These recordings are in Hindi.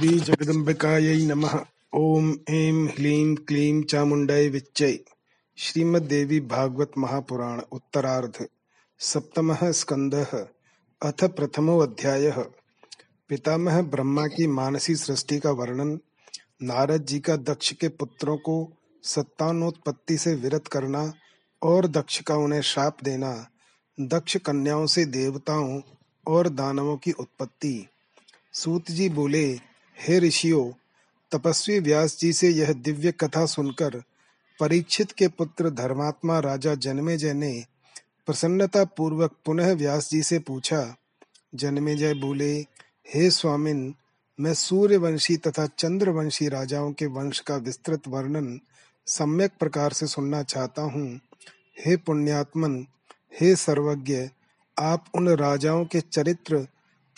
श्रीजगदम्बिकायै नमः। ॐ ऐं ह्लीं क्लीं चामुण्डाय विच्चै। श्रीमद्देवी भागवत महापुराण उत्तरार्ध, सप्तमः स्कंदः, अथ प्रथमो अध्यायः। पितामह ब्रह्मा की मानसी सृष्टि का वर्णन, नारद जी का दक्ष के पुत्रों को सत्तानोत्पत्ति से विरत करना और दक्ष का उन्हें शाप देना, दक्ष कन्याओं से देवताओं और दानवों की उत्पत्ति। सूत जी बोले हे ऋषियों, तपस्वी व्यास जी से यह दिव्य कथा सुनकर परीक्षित के पुत्र धर्मात्मा राजा जन्मेजय ने प्रसन्नता पूर्वक पुनः व्यास जी से पूछा जन्मेजय बोले हे स्वामिन, मैं सूर्यवंशी तथा चंद्रवंशी राजाओं के वंश का विस्तृत वर्णन सम्यक प्रकार से सुनना चाहता हूँ। हे पुण्यात्मन, हे सर्वज्ञ, आप उन राजाओं के चरित्र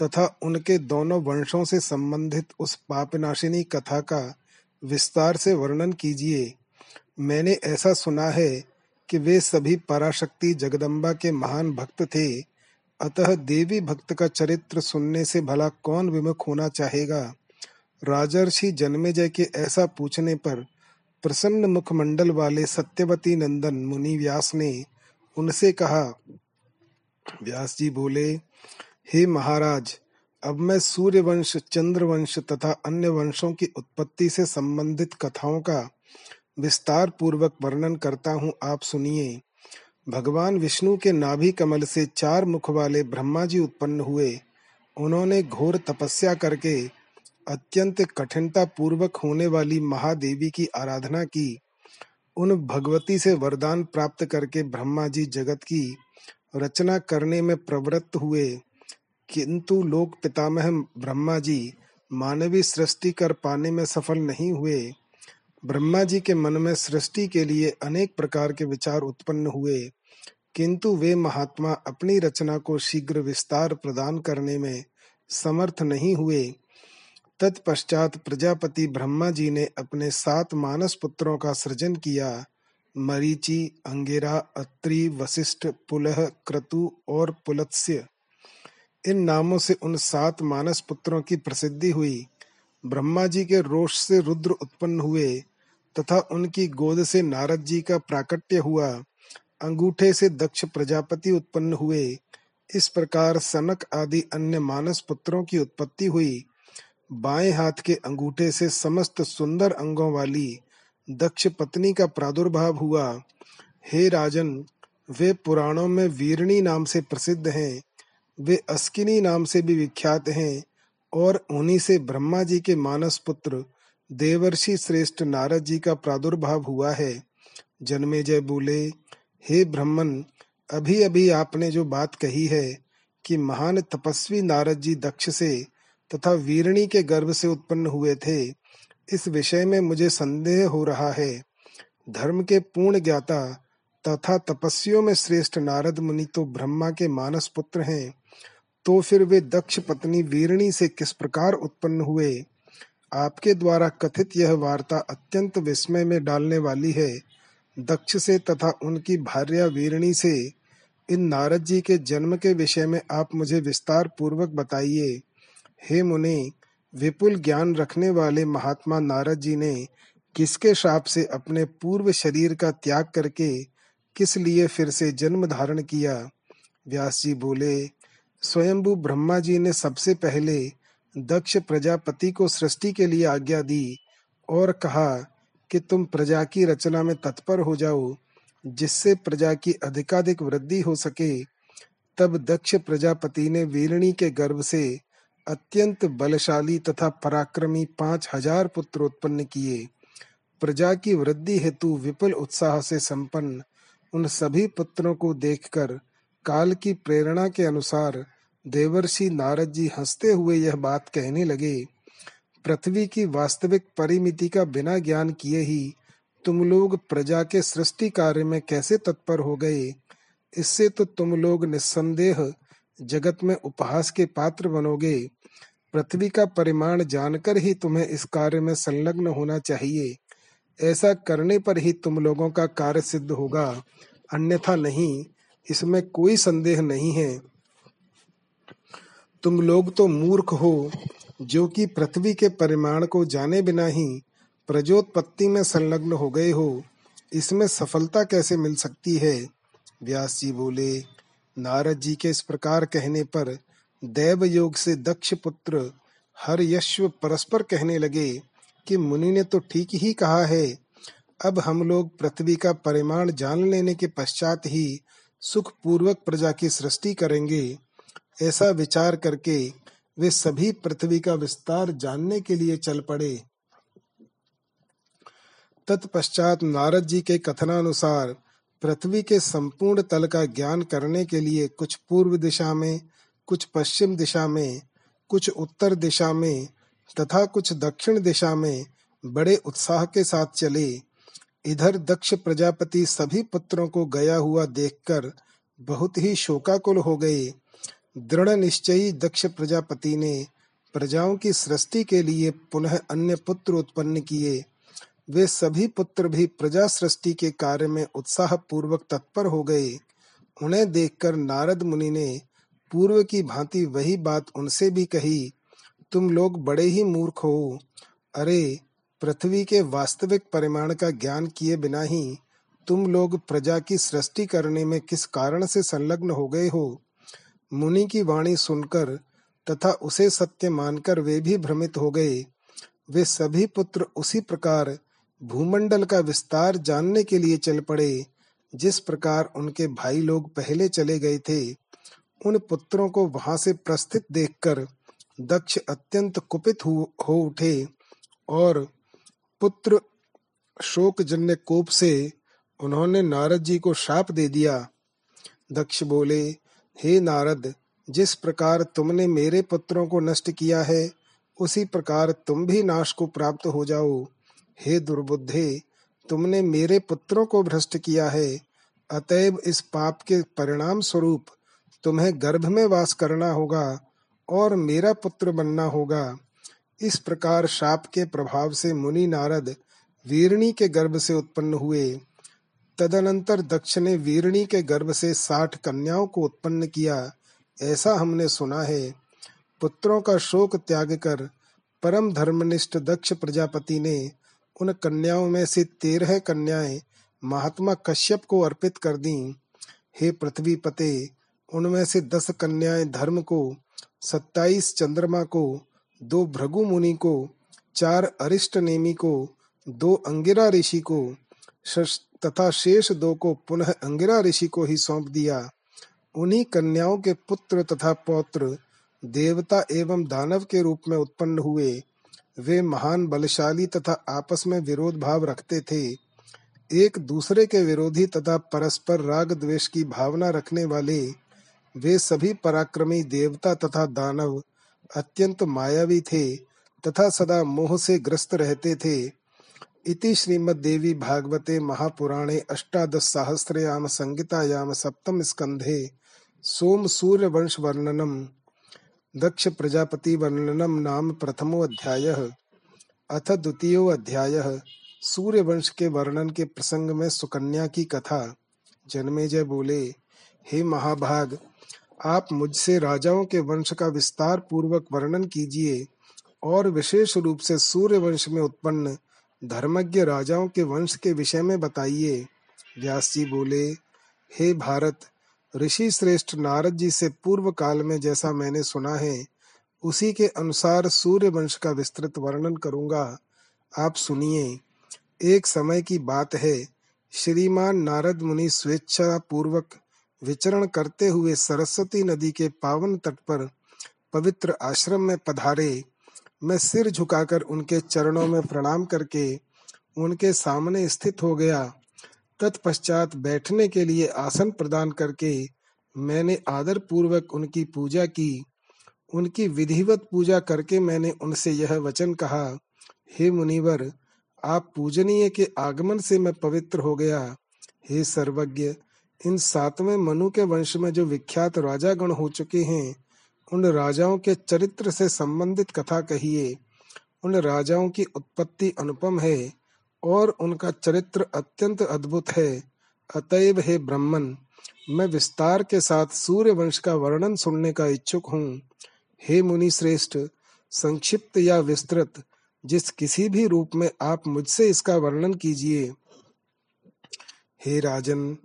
तथा उनके दोनों वंशों से संबंधित उस पापनाशिनी कथा का विस्तार से वर्णन कीजिए। मैंने ऐसा सुना है कि वे सभी पराशक्ति जगदम्बा के महान भक्त थे। अतः देवी भक्त का चरित्र सुनने से भला कौन विमुख होना चाहेगा? राजर्षि जन्मेजय के ऐसा पूछने पर प्रसन्न मुखमंडल वाले सत्यवती नंदन मुनि व्यास ने उनसे कहा, व्यास जी बोले हे महाराज, अब मैं सूर्य वंश चंद्र वंश तथा अन्य वंशों की उत्पत्ति से संबंधित कथाओं का विस्तार पूर्वक वर्णन करता हूँ, आप सुनिए। भगवान विष्णु के नाभि कमल से चार मुख वाले ब्रह्मा जी उत्पन्न हुए। उन्होंने घोर तपस्या करके अत्यंत कठिनता पूर्वक होने वाली महादेवी की आराधना की। उन भगवती से वरदान प्राप्त करके ब्रह्मा जी जगत की रचना करने में प्रवृत्त हुए। किंतु लोक पितामह ब्रह्मा जी मानवीय सृष्टि कर पाने में सफल नहीं हुए। ब्रह्मा जी के मन में सृष्टि के लिए अनेक प्रकार के विचार उत्पन्न हुए, किंतु वे महात्मा अपनी रचना को शीघ्र विस्तार प्रदान करने में समर्थ नहीं हुए। तत्पश्चात प्रजापति ब्रह्मा जी ने अपने सात मानस पुत्रों का सृजन किया, मरीचि, अंगेरा, अत्रि वशिष्ठ पुलह, क्रतु और पुलत्स्य। इन नामों से उन सात मानस पुत्रों की प्रसिद्धि हुई। ब्रह्मा जी के रोष से रुद्र उत्पन्न हुए तथा उनकी गोद से नारद जी का प्राकट्य हुआ। अंगूठे से दक्ष प्रजापति उत्पन्न हुए। इस प्रकार सनक आदि अन्य मानस पुत्रों की उत्पत्ति हुई। बाएँ हाथ के अंगूठे से समस्त सुंदर अंगों वाली दक्ष पत्नी का प्रादुर्भाव हुआ। हे राजन, वे पुराणों में वीरणी नाम से प्रसिद्ध हैं। वे अस्किनी नाम से भी विख्यात हैं और उन्हीं से ब्रह्मा जी के मानस पुत्र देवर्षि श्रेष्ठ नारद जी का प्रादुर्भाव हुआ है। जन्मे जय बोले, हे ब्रह्मन अभी अभी आपने जो बात कही है कि महान तपस्वी नारद जी दक्ष से तथा वीरणी के गर्भ से उत्पन्न हुए थे, इस विषय में मुझे संदेह हो रहा है। धर्म के पूर्ण ज्ञाता तथा तपस्वियों में श्रेष्ठ नारद मुनि तो ब्रह्मा के मानस पुत्र हैं। तो फिर वे दक्ष पत्नी वीरणी से किस प्रकार उत्पन्न हुए? आपके द्वारा कथित यह वार्ता अत्यंत विस्मय में डालने वाली है। दक्ष से तथा उनकी भार्या वीरणी से। इन नारद जी के जन्म के विषय में आप मुझे विस्तार पूर्वक बताइए। हे मुनि, विपुल ज्ञान रखने वाले महात्मा नारद जी ने किसके श्राप से अपने पूर्व शरीर का त्याग करके किस लिए फिर से जन्म धारण किया? व्यास जी बोले स्वयंभू ब्रह्मा जी ने सबसे पहले दक्ष प्रजापति को सृष्टि के लिए आज्ञा दी और कहा कि तुम प्रजा की रचना में तत्पर हो जाओ। जिससे प्रजा की अधिकाधिक वृद्धि हो सके, तब दक्ष प्रजापति ने वीरणी के गर्भ से अत्यंत बलशाली तथा पराक्रमी पाँच हज़ार पुत्र उत्पन्न किए। प्रजा की वृद्धि हेतु विपुल उत्साह से संपन्न उन सभी पुत्रों को देखकर काल की प्रेरणा के अनुसार देवर्षि नारद जी हँसते हुए यह बात कहने लगे, पृथ्वी की वास्तविक परिमिति का बिना ज्ञान किए ही तुम लोग प्रजा के सृष्टि कार्य में कैसे तत्पर हो गए? इससे तो तुम लोग निस्संदेह जगत में उपहास के पात्र बनोगे। पृथ्वी का परिमाण जानकर ही तुम्हें इस कार्य में संलग्न होना चाहिए। ऐसा करने पर ही तुम लोगों का कार्य सिद्ध होगा। अन्यथा नहीं, इसमें कोई संदेह नहीं है। तुम लोग तो मूर्ख हो, जो कि पृथ्वी के परिमाण को जाने बिना ही प्रजोत्पत्ति में संलग्न हो गए हो। इसमें सफलता कैसे मिल सकती है? व्यास जी बोले, नारद जी के इस प्रकार कहने पर देव योग से दक्ष पुत्र हर यश्व परस्पर कहने लगे कि मुनि ने तो ठीक ही कहा है, अब हम लोग पृथ्वी का परिमाण जान लेने के पश्चात ही सुख पूर्वक प्रजा की सृष्टि करेंगे। ऐसा विचार करके वे सभी पृथ्वी का विस्तार जानने के लिए चल पड़े। तत्पश्चात नारद जी के कथनानुसार पृथ्वी के संपूर्ण तल का ज्ञान करने के लिए कुछ पूर्व दिशा में, कुछ पश्चिम दिशा में, कुछ उत्तर दिशा में तथा कुछ दक्षिण दिशा में बड़े उत्साह के साथ चले। इधर दक्ष प्रजापति सभी पुत्रों को गया हुआ देखकर बहुत ही शोकाकुल हो गए। दृढ़ निश्चयी दक्ष प्रजापति ने प्रजाओं की सृष्टि के लिए पुनः अन्य पुत्र उत्पन्न किए। वे सभी पुत्र भी प्रजा सृष्टि के कार्य में उत्साह पूर्वक तत्पर हो गए। उन्हें देखकर नारद मुनि ने पूर्व की भांति वही बात उनसे भी कही, तुम लोग बड़े ही मूर्ख हो। अरे, पृथ्वी के वास्तविक परिमाण का ज्ञान किए बिना ही तुम लोग प्रजा की सृष्टि करने में किस कारण से संलग्न हो गए हो? मुनि की वाणी सुनकर तथा उसे सत्य मानकर वे भी भ्रमित हो गए। वे सभी पुत्र उसी प्रकार भूमंडल का विस्तार जानने के लिए चल पड़े जिस प्रकार उनके भाई लोग पहले चले गए थे। उन पुत्रों को वहाँ से प्रस्थित देखकर दक्ष अत्यंत कुपित हो, उठे और पुत्र शोक जन्य कोप से उन्होंने नारद जी को शाप दे दिया। दक्ष बोले हे नारद, जिस प्रकार तुमने मेरे पुत्रों को नष्ट किया है, उसी प्रकार तुम भी नाश को प्राप्त हो जाओ। हे दुर्बुद्धे, तुमने मेरे पुत्रों को भ्रष्ट किया है। अतएव इस पाप के परिणाम स्वरूप तुम्हें गर्भ में वास करना होगा और मेरा पुत्र बनना होगा। इस प्रकार शाप के प्रभाव से मुनि नारद, वीरणी के गर्भ से उत्पन्न हुए। तदनंतर दक्ष ने वीरणी के गर्भ से साठ कन्याओं को उत्पन्न किया। ऐसा हमने सुना है। पुत्रों का शोक त्याग कर परम धर्मनिष्ठ दक्ष प्रजापति ने उन कन्याओं में से तेरह कन्याएँ महात्मा कश्यप को अर्पित कर दी। हे पृथ्वी पते उनमें से दस कन्याएँ धर्म को, सत्ताईस चंद्रमा को, दो भृगु मुनि को, चार अरिष्ट नेमी को, दो अंगिरा ऋषि को तथा शेष दो को पुनः अंगिरा ऋषि को ही सौंप दिया। उन्हीं कन्याओं के पुत्र तथा पौत्र, देवता एवं दानव के रूप में उत्पन्न हुए। वे महान बलशाली तथा आपस में विरोध भाव रखते थे। एक दूसरे के विरोधी तथा परस्पर राग द्वेष की भावना रखने वाले, वे सभी पराक्रमी देवता तथा दानव अत्यंत मायावी थे तथा सदा मोह से ग्रस्त रहते थे। इति श्रीमद्देवी भागवते महापुराणे अष्टादश सहस्रयाम संगीतायाम सप्तम स्कंधे सोम सूर्य वंश वर्णनम दक्ष प्रजापति वर्णनम नाम प्रथमो अध्याय, अथ द्वितीय अध्याय सूर्य वंश के वर्णन के प्रसंग में सुकन्या की कथा। जन्मेजय बोले, हे महाभाग, आप मुझसे राजाओं के वंश का विस्तार पूर्वक वर्णन कीजिए और विशेष रूप से सूर्य वंश में उत्पन्न धर्मज्ञ राजाओं के वंश के विषय में बताइए। व्यास जी बोले, हे भारत, ऋषि श्रेष्ठ नारद जी से पूर्व काल में जैसा मैंने सुना है, उसी के अनुसार सूर्य वंश का विस्तृत वर्णन करूँगा। आप सुनिए, एक समय की बात है, श्रीमान नारद मुनि स्वेच्छा पूर्वक विचरण करते हुए सरस्वती नदी के पावन तट पर पवित्र आश्रम में पधारे। मैं सिर झुकाकर उनके चरणों में प्रणाम करके उनके सामने स्थित हो गया। तत्पश्चात बैठने के लिए आसन प्रदान करके मैंने आदर पूर्वक उनकी पूजा की। उनकी विधिवत पूजा करके मैंने उनसे यह वचन कहा, हे मुनिवर, आप पूजनीय के आगमन से मैं पवित्र हो गया। हे सर्वज्ञ, इन सातवें मनु के वंश में जो विख्यात राजा गण हो चुके हैं उन राजाओं के चरित्र से संबंधित कथा कहिए। उन राजाओं की उत्पत्ति अनुपम है और उनका चरित्र अत्यंत अद्भुत है। अतएव हे ब्रह्मन, मैं विस्तार के साथ सूर्य वंश का वर्णन सुनने का इच्छुक हूँ। हे मुनि श्रेष्ठ संक्षिप्त या विस्तृत, जिस किसी भी रूप में आप मुझसे इसका वर्णन कीजिए। हे राजन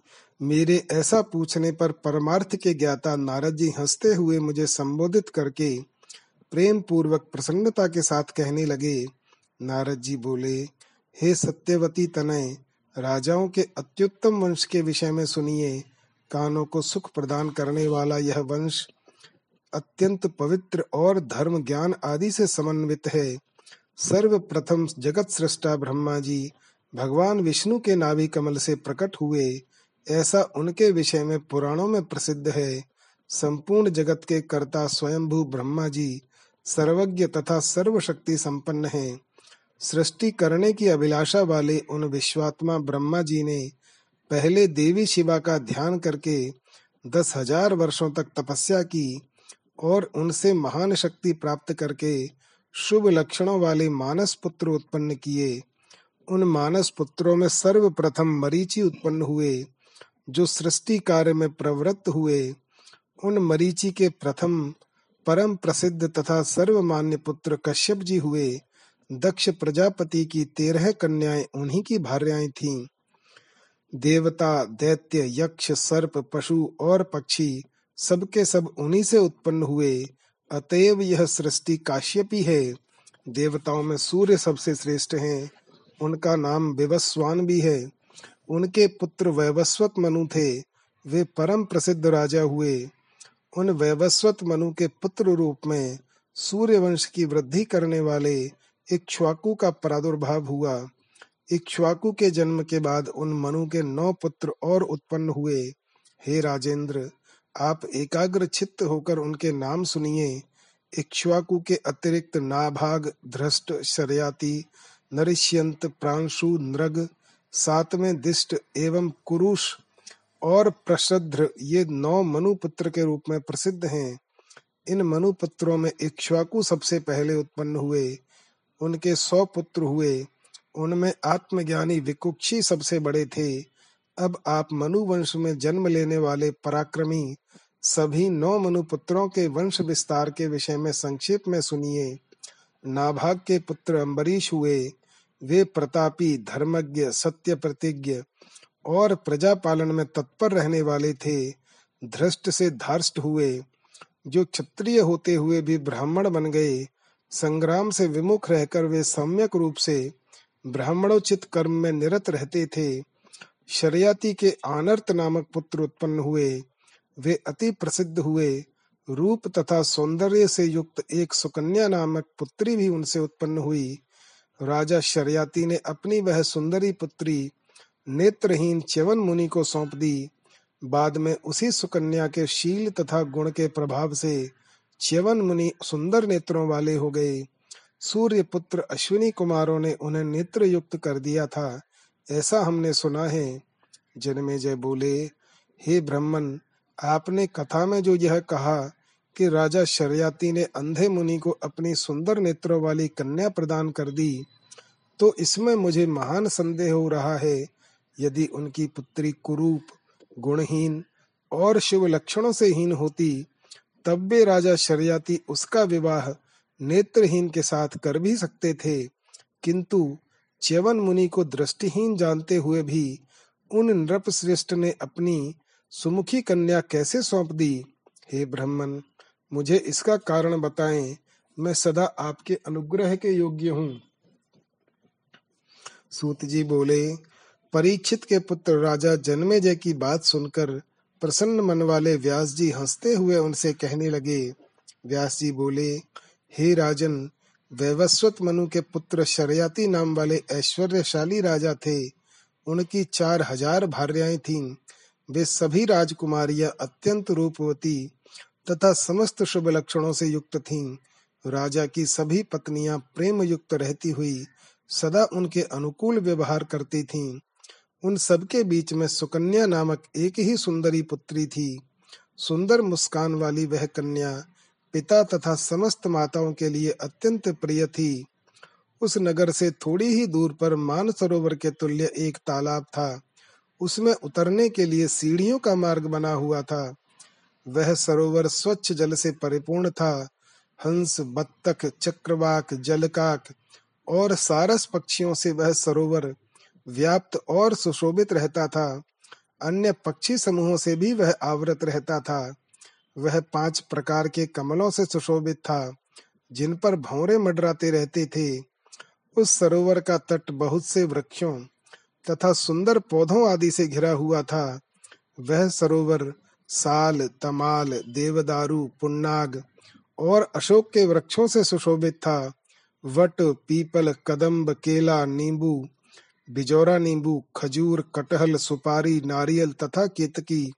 मेरे ऐसा पूछने पर परमार्थ के ज्ञाता नारद जी हँसते हुए मुझे संबोधित करके प्रेम पूर्वक प्रसन्नता के साथ कहने लगे, नारद जी बोले, हे सत्यवती तनय, राजाओं के अत्युत्तम वंश के विषय में सुनिए। कानों को सुख प्रदान करने वाला यह वंश अत्यंत पवित्र और धर्म ज्ञान आदि से समन्वित है। सर्वप्रथम जगत सृष्टा ब्रह्मा जी, भगवान विष्णु के नाभि कमल से प्रकट हुए। ऐसा उनके विषय में पुराणों में प्रसिद्ध है। संपूर्ण जगत के कर्ता स्वयंभू ब्रह्मा जी सर्वज्ञ तथा सर्वशक्ति संपन्न है। सृष्टि करने की अभिलाषा वाले उन विश्वात्मा ब्रह्मा जी ने पहले देवी शिवा का ध्यान करके दस हज़ार वर्षों तक तपस्या की और उनसे महान शक्ति प्राप्त करके शुभ लक्षणों वाले मानस पुत्र उत्पन्न किए। उन मानस पुत्रों में सर्वप्रथम मरीचि उत्पन्न हुए। जो सृष्टि कार्य में प्रवृत्त हुए, उन मरीचि के प्रथम परम प्रसिद्ध तथा सर्वमान्य पुत्र कश्यप जी हुए, दक्ष प्रजापति की तेरह कन्याएँ उन्हीं की भार्याएँ थीं। देवता, दैत्य, यक्ष, सर्प, पशु और पक्षी सबके सब उन्हीं से उत्पन्न हुए, अतएव यह सृष्टि काश्यपी है। देवताओं में सूर्य सबसे श्रेष्ठ हैं, उनका नाम विवस्वान भी है। उनके पुत्र वैवस्वत मनु थे, वे परम प्रसिद्ध राजा हुए। उन वैवस्वत मनु के पुत्र रूप में सूर्य वंश की वृद्धि करने वाले इक्ष्वाकु का प्रादुर्भाव हुआ। इक्ष्वाकु के जन्म के बाद उन मनु के नौ पुत्र और उत्पन्न हुए। हे राजेंद्र, आप एकाग्र चित्त होकर उनके नाम सुनिए। इक्ष्वाकु के अतिरिक्त नाभाग, धृष्ट, शर्याति, नरिष्यंत, प्रांशु, नृग सातवें दिष्ट एवं कुरुष और प्रशद्र ये नौ मनुपुत्र के रूप में प्रसिद्ध हैं। इन मनुपुत्रों में इक्ष्वाकु सबसे पहले उत्पन्न हुए, उनके सौ पुत्र हुए, उनमें आत्मज्ञानी विकुक्षी सबसे बड़े थे। अब आप मनु वंश में जन्म लेने वाले पराक्रमी सभी नौ मनुपुत्रों के वंश विस्तार के विषय में संक्षेप में सुनिए। नाभाग के पुत्र अम्बरीश हुए वे प्रतापी, धर्मज्ञ सत्य प्रतिज्ञ और प्रजा पालन में तत्पर रहने वाले थे, धृष्ट से धार्ष्ट हुए, जो क्षत्रिय होते हुए भी ब्राह्मण बन गए। संग्राम से विमुख रहकर वे सम्यक रूप से ब्राह्मणोचित कर्म में निरत रहते थे। शरियाती के आनर्त नामक पुत्र उत्पन्न हुए, वे अति प्रसिद्ध हुए। रूप तथा सौंदर्य से युक्त एक सुकन्या नामक पुत्री भी उनसे उत्पन्न हुई। राजा शरियाती ने अपनी वह सुंदरी पुत्री नेत्रहीन च्यवन मुनि को सौंप दी। बाद में उसी सुकन्या के शील तथा गुण के प्रभाव से च्यवन मुनि सुंदर नेत्रों वाले हो गए। सूर्य पुत्र अश्विनी कुमारों ने उन्हें नेत्र युक्त कर दिया था। ऐसा हमने सुना है। जन्मे जय बोले, हे ब्रह्मन, आपने कथा में जो यह कहा कि राजा शरियाती ने अंधे मुनि को अपनी सुंदर नेत्रों वाली कन्या प्रदान कर दी तो इसमें मुझे महान संदेह हो रहा है, यदि उनकी पुत्री कुरूप, गुणहीन और शिव लक्षणों से हीन होती, तब वे राजा शरियाती उसका विवाह नेत्रहीन के साथ कर भी सकते थे। किंतु च्यवन मुनि को दृष्टिहीन जानते हुए भी उन नृप श्रेष्ठ ने अपनी सुमुखी कन्या कैसे सौंप दी? हे ब्राह्मण मुझे इसका कारण बताएँ। मैं सदा आपके अनुग्रह के योग्य हूँ। सूत जी बोले, परीक्षित के पुत्र राजा जन्मेजय की बात सुनकर प्रसन्न मन वाले व्यास जी हँसते हुए उनसे कहने लगे। व्यास जी बोले, हे राजन, वैवस्वत मनु के पुत्र शरयाती नाम वाले ऐश्वर्यशाली राजा थे। उनकी चार हज़ार भार्याएँ थीं। वे सभी राजकुमारियाँ अत्यंत रूपवती तथा समस्त शुभ लक्षणों से युक्त थीं। राजा की सभी पत्नियाँ प्रेम युक्त रहती हुई सदा उनके अनुकूल व्यवहार करती थीं। उन सबके बीच में सुकन्या नामक एक ही सुंदरी पुत्री थी। सुंदर मुस्कान वाली वह कन्या पिता तथा समस्त माताओं के लिए अत्यंत प्रिय थी। उस नगर से थोड़ी ही दूर पर मान सरोवर के तुल्य एक तालाब था। उसमें उतरने के लिए सीढ़ियों का मार्ग बना हुआ था। वह सरोवर स्वच्छ जल से परिपूर्ण था। हंस, बत्तख, चक्रवाक, जलकाक और सारस पक्षियों से वह सरोवर व्याप्त और सुशोभित रहता था। अन्य पक्षी समूहों से भी वह आवृत रहता था। वह पाँच प्रकार के कमलों से सुशोभित था, जिन पर भौरे मडराते रहते थे। उस सरोवर का तट बहुत से वृक्षों तथा सुंदर पौधों आदि से घिरा हुआ था। वह सरोवर साल, तमाल, देवदारू, पुन्नाग और अशोक के वृक्षों से सुशोभित था। वट, पीपल, कदम्ब, केला, नींबू, बिजौरा नींबू, खजूर, कटहल, सुपारी, नारियल तथा केतकी,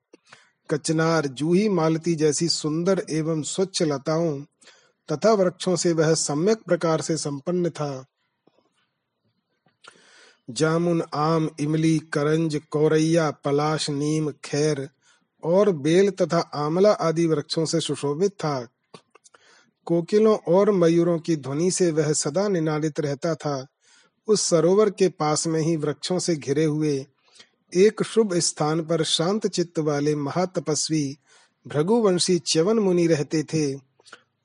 कचनार, जूही मालती जैसी सुंदर एवं स्वच्छ लताओं तथा वृक्षों से वह सम्यक प्रकार से संपन्न था। जामुन, आम, इमली, करंज, कौरैया, पलाश, नीम, खैर और बेल तथा आमला आदि वृक्षों से सुशोभित था। कोकिलों और मयूरों की ध्वनि से वह सदा निनादित रहता था। उस सरोवर के पास में ही वृक्षों से घिरे हुए एक शुभ स्थान पर शांत चित्त वाले महातपस्वी भृगुवंशी च्यवन मुनि रहते थे।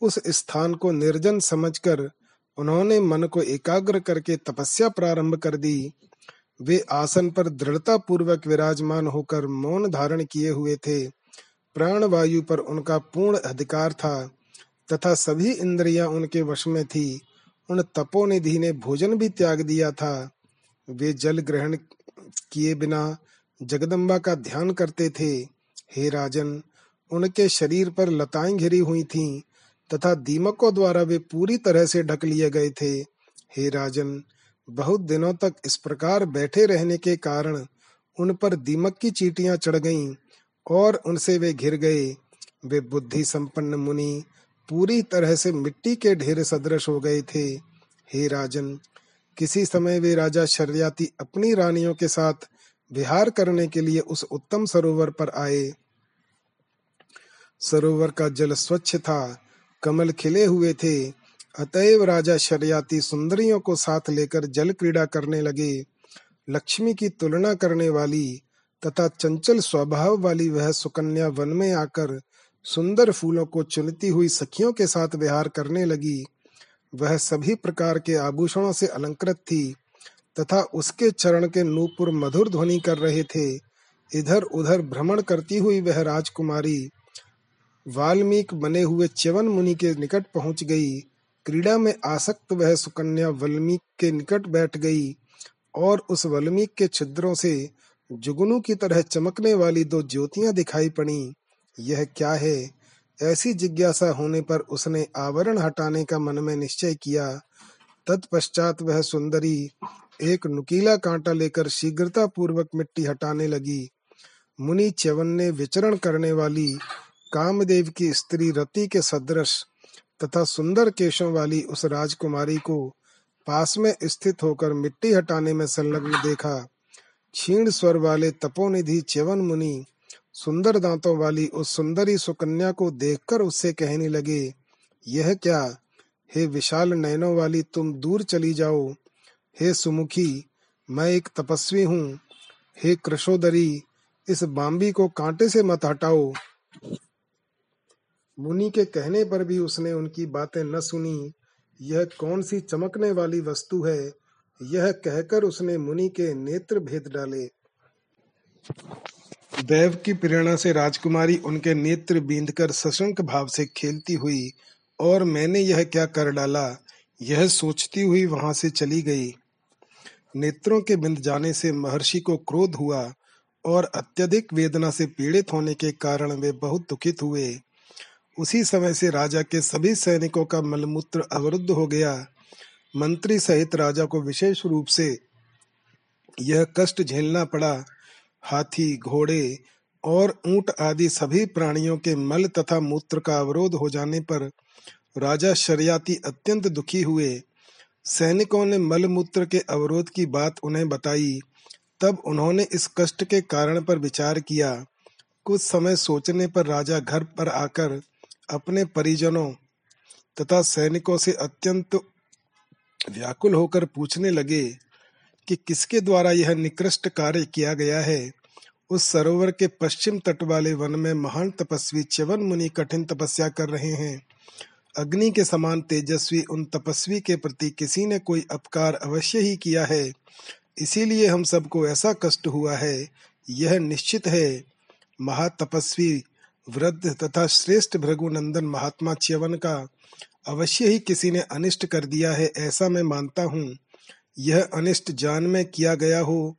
उस स्थान को निर्जन समझकर उन्होंने मन को एकाग्र करके तपस्या प्रारंभ कर दी। वे आसन पर दृढ़ता पूर्वक विराजमान होकर मौन धारण किए हुए थे। प्राण वायु पर उनका पूर्ण अधिकार था, तथा सभी इंद्रियाँ उनके वश में थी। उन तपोनिधि ने भोजन भी त्याग दिया था। वे जल ग्रहण किए बिना जगदम्बा का ध्यान करते थे। हे राजन, उनके शरीर पर लताएँ घिरी हुई थीं, तथा दीमकों द्वारा वे पूरी तरह से ढक लिए गए थे। हे राजन बहुत दिनों तक इस प्रकार बैठे रहने के कारण उन पर दीमक की चीटियाँ चढ़ गईं और उनसे वे घिर गए। वे बुद्धि संपन्न मुनि पूरी तरह से मिट्टी के ढेर सदृश हो गए थे। हे राजन, किसी समय वे राजा शर्याती अपनी रानियों के साथ विहार करने के लिए उस उत्तम सरोवर पर आए। सरोवर का जल स्वच्छ था, कमल खिले हुए थे अतएव राजा शर्याती सुंदरियों को साथ लेकर जल क्रीड़ा करने लगे। लक्ष्मी की तुलना करने वाली तथा चंचल स्वभाव वाली वह सुकन्या वन में आकर सुंदर फूलों को चुनती हुई सखियों के साथ विहार करने लगी। वह सभी प्रकार के आभूषणों से अलंकृत थी तथा उसके चरण के नूपुर मधुर ध्वनि कर रहे थे। इधर उधर भ्रमण करती हुई वह राजकुमारी वाल्मीक बने हुए च्यवन मुनि के निकट पहुँच गई। क्रीड़ा में आसक्त वह सुकन्या वल्मीक के निकट बैठ गई और उस वल्मीक के छिद्रों से जुगनू की तरह चमकने वाली दो ज्योतियाँ दिखाई पड़ी। यह क्या है? ऐसी जिज्ञासा होने पर उसने आवरण हटाने का मन में निश्चय किया। तत्पश्चात वह सुंदरी एक नुकीला कांटा लेकर शीघ्रता पूर्वक मिट्टी हटाने लगी। मुनि च्यवन ने विचरण करने वाली कामदेव की स्त्री रति के सदृश तथा सुंदर केशों वाली उस राजकुमारी को पास में स्थित होकर मिट्टी हटाने में संलग्न देखा। क्षीण स्वर वाले तपोनिधि च्यवन मुनि सुंदर दांतों वाली उस सुंदरी सुकन्या को देखकर उससे कहने लगे, यह क्या? हे विशाल नयनों वाली तुम दूर चली जाओ। हे सुमुखी, मैं एक तपस्वी हूँ। हे कृषोदरी, इस बाम्बी को कांटे से मत हटाओ। मुनि के कहने पर भी उसने उनकी बातें न सुनी। यह कौन सी चमकने वाली वस्तु है? यह कहकर उसने मुनि के नेत्र भेद डाले। देव की प्रेरणा से राजकुमारी उनके नेत्र बींद कर सशंक भाव से खेलती हुई, और मैंने यह क्या कर डाला? यह सोचती हुई वहाँ से चली गई। नेत्रों के बिंद जाने से महर्षि को क्रोध हुआ, और अत्यधिक वेदना से पीड़ित होने के कारण वे बहुत दुखित हुए। उसी समय से राजा के सभी सैनिकों का मलमूत्र अवरुद्ध हो गया। मंत्री सहित राजा को विशेष रूप से यह कष्ट झेलना पड़ा। हाथी, घोड़े और ऊँट आदि सभी प्राणियों के मल तथा मूत्र का अवरोध हो जाने पर राजा शरियाती अत्यंत दुखी हुए। सैनिकों ने मल मूत्र के अवरोध की बात उन्हें बताई। तब उन्होंने इस कष्ट के कारण पर विचार किया। कुछ समय सोचने पर राजा घर पर आकर अपने परिजनों तथा सैनिकों से अत्यंत व्याकुल होकर पूछने लगे कि किसके द्वारा यह निकृष्ट कार्य किया गया है। उस सरोवर के पश्चिम तट वाले वन में महान तपस्वी च्यवन मुनि कठिन तपस्या कर रहे हैं। अग्नि के समान तेजस्वी उन तपस्वी के प्रति किसी ने कोई अपकार अवश्य ही किया है। इसीलिए हम सबको ऐसा कष्ट हुआ है। यह निश्चित है। महातपस्वी वृद्ध तथा श्रेष्ठ भृगुनंदन महात्मा च्यवन का अवश्य ही किसी ने अनिष्ट कर दिया है, ऐसा मैं मानता हूँ। यह अनिष्ट जान में किया गया हो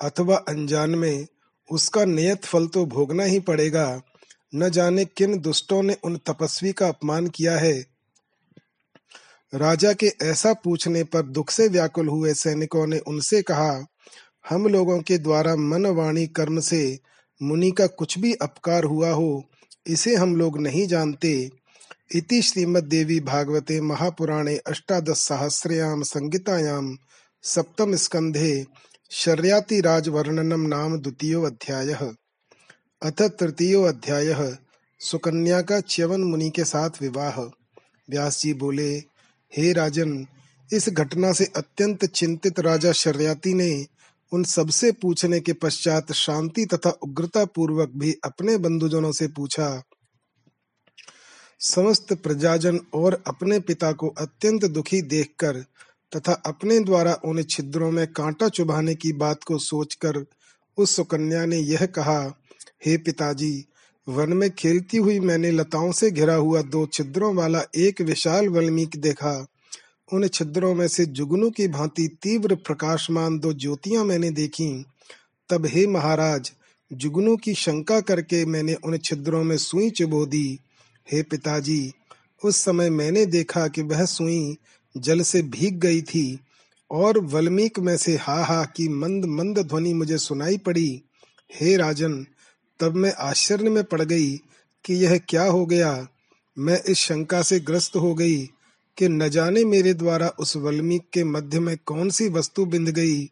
अथवा अनजान में, उसका नियत फल तो भोगना ही पड़ेगा। न जाने किन दुष्टों ने उन तपस्वी का अपमान किया है। राजा के ऐसा पूछने पर दुख से व्याकुल हुए सैनिकों ने उनसे कहा, हम लोगों के द्वारा मन वाणी कर्म से मुनि का कुछ भी अपकार हुआ हो, इसे हम लोग नहीं जानते। इति श्रीमद्देवी भागवते महापुराणे अष्टादश सहस्रयाम संगीतायाम सप्तम स्कंधे शर्याति राजवर्णनम नाम द्वितीयो अध्याय। अथ तृतीयो अध्याय, सुकन्या का च्यवन मुनि के साथ विवाह। व्यास जी बोले, हे राजन, इस घटना से अत्यंत चिंतित राजा शर्याति ने उन सबसे पूछने के पश्चात शांति तथा उग्रता पूर्वक भी अपने बंधुजनों से पूछा, समस्त प्रजाजन और अपने पिता को अत्यंत दुखी देखकर तथा अपने द्वारा उन छिद्रों में कांटा चुभाने की बात को सोचकर उस सुकन्या ने यह कहा, हे पिताजी, वन में खेलती हुई मैंने लताओं से घिरा हुआ दो छिद्रों वाला एक विशाल वल्मीक देखा। उन छिद्रों में से जुगनू की भांति तीव्र प्रकाशमान दो ज्योतियाँ मैंने देखी। तब हे महाराज, जुगनू की शंका करके मैंने उन छिद्रों में सुई चुबो दी। हे पिताजी, उस समय मैंने देखा कि वह सुई जल से भीग गई थी और वल्मीक में से हा हा की मंद मंद ध्वनि मुझे सुनाई पड़ी। हे राजन, तब मैं आश्चर्य में पड़ गई कि यह क्या हो गया। मैं इस शंका से ग्रस्त हो गई कि न जाने मेरे द्वारा उस वल्मीक के मध्य में कौन सी वस्तु बिंद गई।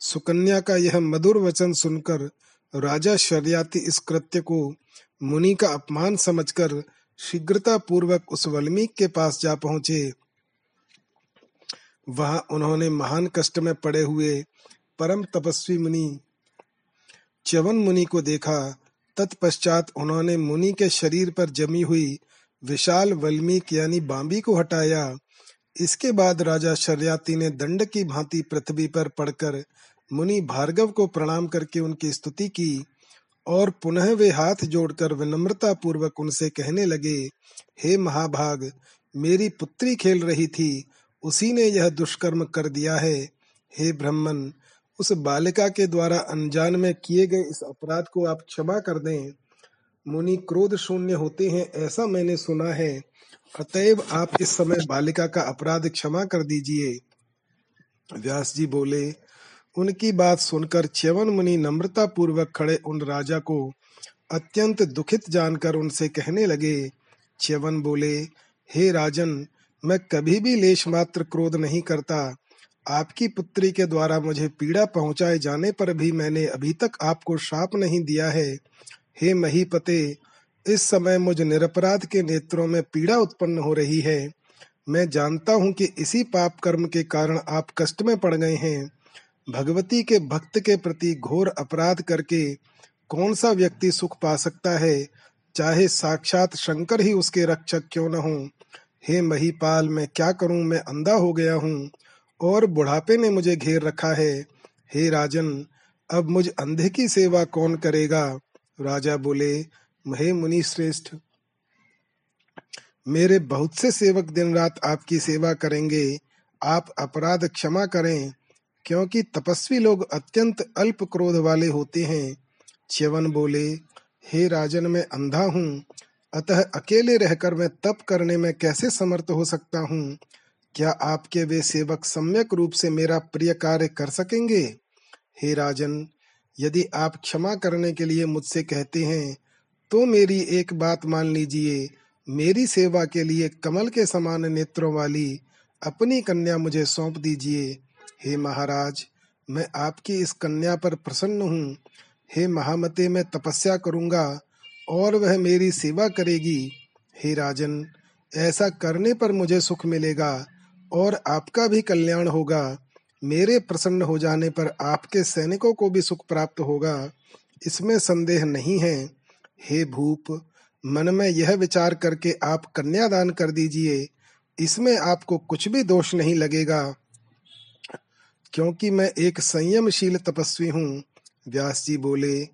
सुकन्या का यह मधुर वचन सुनकर राजा शर्याति इस कृत्य को मुनि का अपमान समझकर शीघ्रता पूर्वक उस वल्मीक के पास जा पहुँचे। वहाँ उन्होंने महान कष्ट में पड़े हुए परम तपस्वी मुनि च्यवन मुनि को देखा। तत्पश्चात उन्होंने मुनि के शरीर पर जमी हुई विशाल वल्मीक यानी बांबी को हटाया। इसके बाद राजा शर्याति ने दंड की भांति पृथ्वी पर पड़कर मुनि भार्गव को प्रणाम करके उनकी स्तुति की और पुनः वे हाथ जोड़कर विनम्रता पूर्वक उनसे कहने लगे, हे महाभाग, मेरी पुत्री खेल रही थी, उसी ने यह दुष्कर्म कर दिया है। हे ब्रह्मन, उस बालिका के द्वारा अनजान में किए गए इस अपराध को आप क्षमा कर दें। मुनि क्रोध शून्य होते हैं, ऐसा मैंने सुना है। अतएव आप इस समय बालिका का अपराध क्षमा कर दीजिए। व्यास जी बोले, उनकी बात सुनकर च्यवन मुनि नम्रता पूर्वक खड़े उन राजा को अत्यंत दुखित जानकर उनसे कहने लगे। च्यवन बोले, हे राजन, मैं कभी भी लेश मात्र क्रोध नहीं करता। आपकी पुत्री के द्वारा मुझे पीड़ा पहुँचाए जाने पर भी मैंने अभी तक आपको शाप नहीं दिया है। हे महीपते, इस समय मुझ निरपराध के नेत्रों में पीड़ा उत्पन्न हो रही है। मैं जानता हूँ कि इसी पाप कर्म के कारण आप कष्ट में पड़ गए हैं। भगवती के भक्त के प्रति घोर अपराध करके कौन सा व्यक्ति सुख पा सकता है? चाहे साक्षात शंकर ही उसके रक्षक क्यों न हो। हे महीपाल, मैं क्या करूँ? मैं अंधा हो गया हूँ, और बुढ़ापे ने मुझे घेर रखा है। हे राजन, अब मुझ अंधे की सेवा कौन करेगा? राजा बोले हे मुनि श्रेष्ठ, मेरे बहुत से सेवक दिन रात आपकी सेवा करेंगे। आप अपराध क्षमा करें, क्योंकि तपस्वी लोग अत्यंत अल्प क्रोध वाले होते हैं। च्यवन बोले, हे राजन, मैं अंधा हूँ। अतः अकेले रहकर मैं तप करने में कैसे समर्थ हो सकता हूँ? क्या आपके वे सेवक सम्यक रूप से मेरा प्रिय कार्य कर सकेंगे? हे राजन यदि आप क्षमा करने के लिए मुझसे कहते हैं तो मेरी एक बात मान लीजिए। मेरी सेवा के लिए कमल के समान नेत्रों वाली अपनी कन्या मुझे सौंप दीजिए। हे महाराज, मैं आपकी इस कन्या पर प्रसन्न हूँ। हे महामते, मैं तपस्या करूँगा और वह मेरी सेवा करेगी। हे राजन, ऐसा करने पर मुझे सुख मिलेगा और आपका भी कल्याण होगा। मेरे प्रसन्न हो जाने पर आपके सैनिकों को भी सुख प्राप्त होगा। इसमें संदेह नहीं है। हे भूप, मन में यह विचार करके आप कन्यादान कर दीजिए। इसमें आपको कुछ भी दोष नहीं लगेगा। क्योंकि मैं एक संयमशील तपस्वी हूँ। व्यास जी बोले,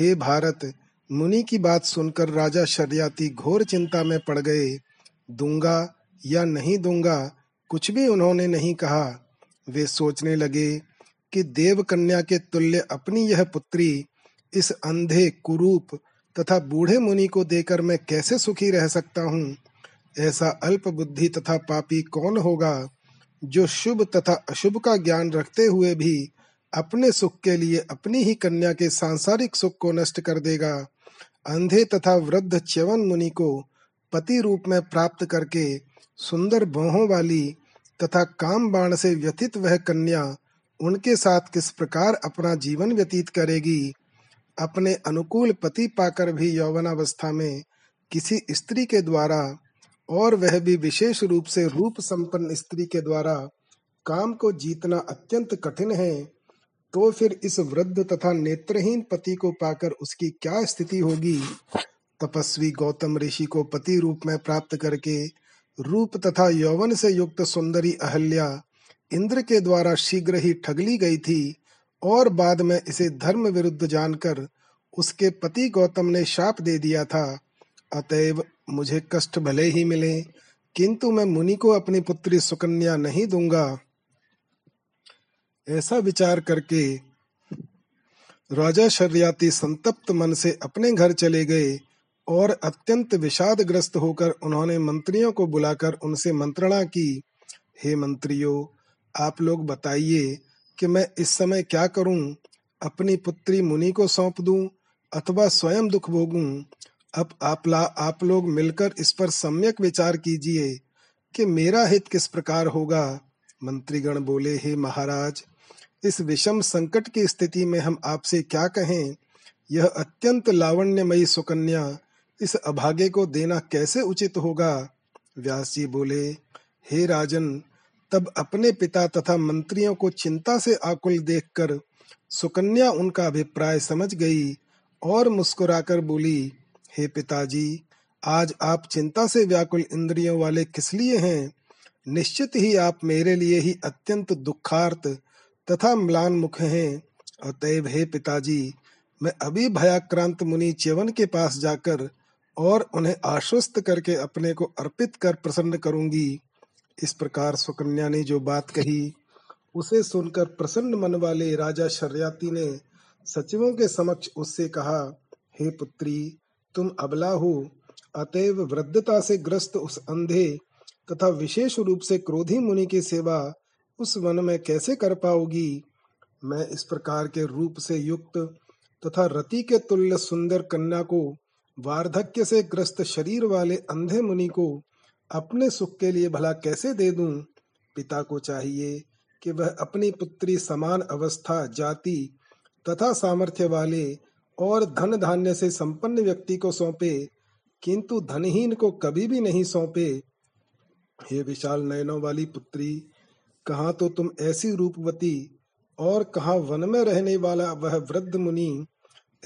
हे भारत, मुनि की बात सुनकर राजा शर्याती घोर चिंता में पड़ गए। दूँगा या नहीं दूँगा, कुछ भी उन्होंने नहीं कहा। वे सोचने लगे कि देव कन्या के तुल्य अपनी यह पुत्री, इस अंधे कुरूप तथा बूढ़े मुनि को देकर मैं कैसे सुखी रह सकता हूँ? ऐसा अल्प बुद्धि तथा पापी कौन होगा, जो शुभ तथा अशुभ का ज्ञान रखते हुए भी अपने सुख के लिए अपनी ही कन्या के सांसारिक सुख को नष्ट कर देगा? अंधे तथा वृद्ध च्यवन मुनि को पति रूप में प्राप्त करके सुंदर बोहों वाली तथा काम बाण से व्यथित वह कन्या उनके साथ किस प्रकार अपना जीवन व्यतीत करेगी? अपने अनुकूल पति पाकर भी यौवनावस्था में किसी स्त्री के द्वारा और वह भी विशेष रूप से रूप संपन्न स्त्री के द्वारा काम को जीतना अत्यंत कठिन है तो फिर इस वृद्ध तथा नेत्रहीन पति को पाकर उसकी क्या स्थिति होगी? तपस्वी गौतम ऋषि को पति रूप में प्राप्त करके रूप तथा यौवन से युक्त सुंदरी अहल्या इंद्र के द्वारा शीघ्र ही ठगली गई थी और बाद में इसे धर्म विरुद्ध जानकर उसके पति गौतम ने शाप दे दिया था। अतएव मुझे कष्ट भले ही मिले, किंतु मैं मुनि को अपनी पुत्री सुकन्या नहीं दूँगा। ऐसा विचार करके राजा शर्याती संतप्त मन से अपने घर चले गए। और अत्यंत विषादग्रस्त होकर उन्होंने मंत्रियों को बुलाकर उनसे मंत्रणा की। हे मंत्रियों, आप लोग बताइए कि मैं इस समय क्या करूँ? अपनी पुत्री मुनि को सौंप दूँ अथवा स्वयं दुख भोगूं? अब आप ला आप लोग मिलकर इस पर सम्यक विचार कीजिए कि मेरा हित किस प्रकार होगा? मंत्रीगण बोले, हे महाराज, इस विषम संकट की स्थिति में हम आपसे क्या कहें? यह अत्यंत लावण्यमयी सुकन्या इस अभागे को देना कैसे उचित होगा? व्यास जी बोले, हे राजन, तब अपने पिता तथा मंत्रियों को चिंता से आकुल देखकर सुकन्या उनका अभिप्राय समझ गई और मुस्कुराकर बोली, हे पिताजी, आज आप चिंता से व्याकुल इंद्रियों वाले किस लिए हैं? निश्चित ही आप मेरे लिए ही अत्यंत दुखार्त तथा म्लान मुख हैं। अतएव हे पिताजी, मैं अभी भयाक्रांत मुनि च्यवन के पास जाकर और उन्हें आश्वस्त करके अपने को अर्पित कर प्रसन्न करूँगी। इस प्रकार सुकन्या ने जो बात कही, उसे सुनकर प्रसन्न मन वाले राजा शर्याती ने सचिवों के समक्ष उससे कहा, हे पुत्री, तुम अबला हो। अतएव वृद्धता से ग्रस्त उस अंधे तथा विशेष रूप से क्रोधी मुनि की सेवा उस वन में कैसे कर पाओगी? मैं इस प्रकार के रूप से युक्त तथा रति के तुल्य सुंदर कन्या को वार्धक्य से ग्रस्त शरीर वाले अंधे मुनि को अपने सुख के लिए भला कैसे दे दूँ? पिता को चाहिए कि वह अपनी पुत्री समान अवस्था, जाति तथा सामर्थ्य वाले और धन धान्य से संपन्न व्यक्ति को सौंपे, किंतु धनहीन को कभी भी नहीं सौंपे। हे विशाल नयनों वाली पुत्री, कहा तो तुम ऐसी रूपवती और कहा वन में रहने वाला वह वृद्ध मुनि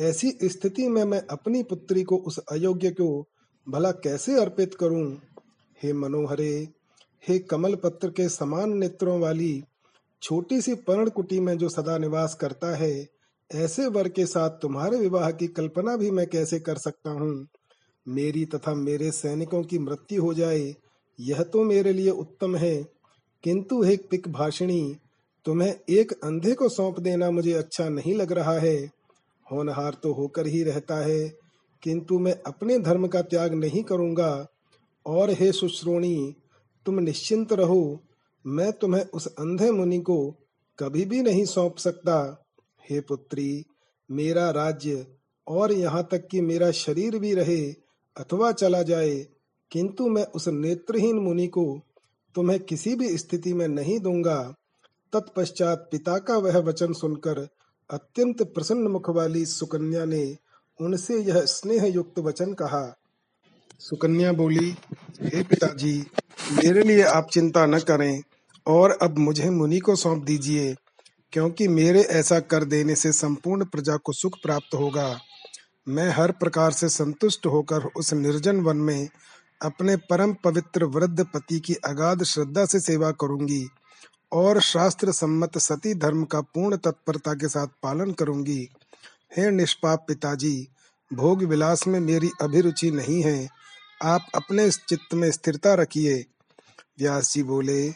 ऐसी स्थिति में मैं अपनी पुत्री को उस अयोग्य को भला कैसे अर्पित करूँ? हे मनोहरे, हे कमल पत्र के समान नेत्रों वाली छोटी सी पर्ण कुटी में जो सदा निवास करता है, ऐसे वर के साथ तुम्हारे विवाह की कल्पना भी मैं कैसे कर सकता हूँ? मेरी तथा मेरे सैनिकों की मृत्यु हो जाए, यह तो मेरे लिए उत्तम है। किंतु हे पिक भाषिणी तुम्हें एक अंधे को सौंप देना मुझे अच्छा नहीं लग रहा है। होनहार तो होकर ही रहता है, किंतु मैं अपने धर्म का त्याग नहीं करूँगा। और हे सुश्रोणी, तुम निश्चिंत रहो, मैं तुम्हें उस अंधे मुनि को कभी भी नहीं सौंप सकता। हे पुत्री, मेरा राज्य और यहाँ तक कि मेरा शरीर भी रहे अथवा चला जाए, किंतु मैं उस नेत्रहीन मुनि को तुम्हें किसी भी स्थिति में नहीं दूँगा। तत्पश्चात पिता का वह वचन सुनकर अत्यंत प्रसन्न मुख वाली सुकन्या ने उनसे यह स्नेह युक्त वचन कहा, सुकन्या बोली, हे पिताजी, मेरे लिए आप चिंता न करें और अब मुझे मुनि को सौंप दीजिए, क्योंकि मेरे ऐसा कर देने से संपूर्ण प्रजा को सुख प्राप्त होगा। मैं हर प्रकार से संतुष्ट होकर उस निर्जन वन में अपने परम पवित्र वृद्ध पति की अगाध श्रद्धा से सेवा करूँगी। और शास्त्र सम्मत सती धर्म का पूर्ण तत्परता के साथ पालन करूँगी। हे निष्पाप पिताजी, भोग विलास में मेरी अभिरुचि नहीं है। आप अपने चित्त में स्थिरता रखिए। व्यास जी बोले,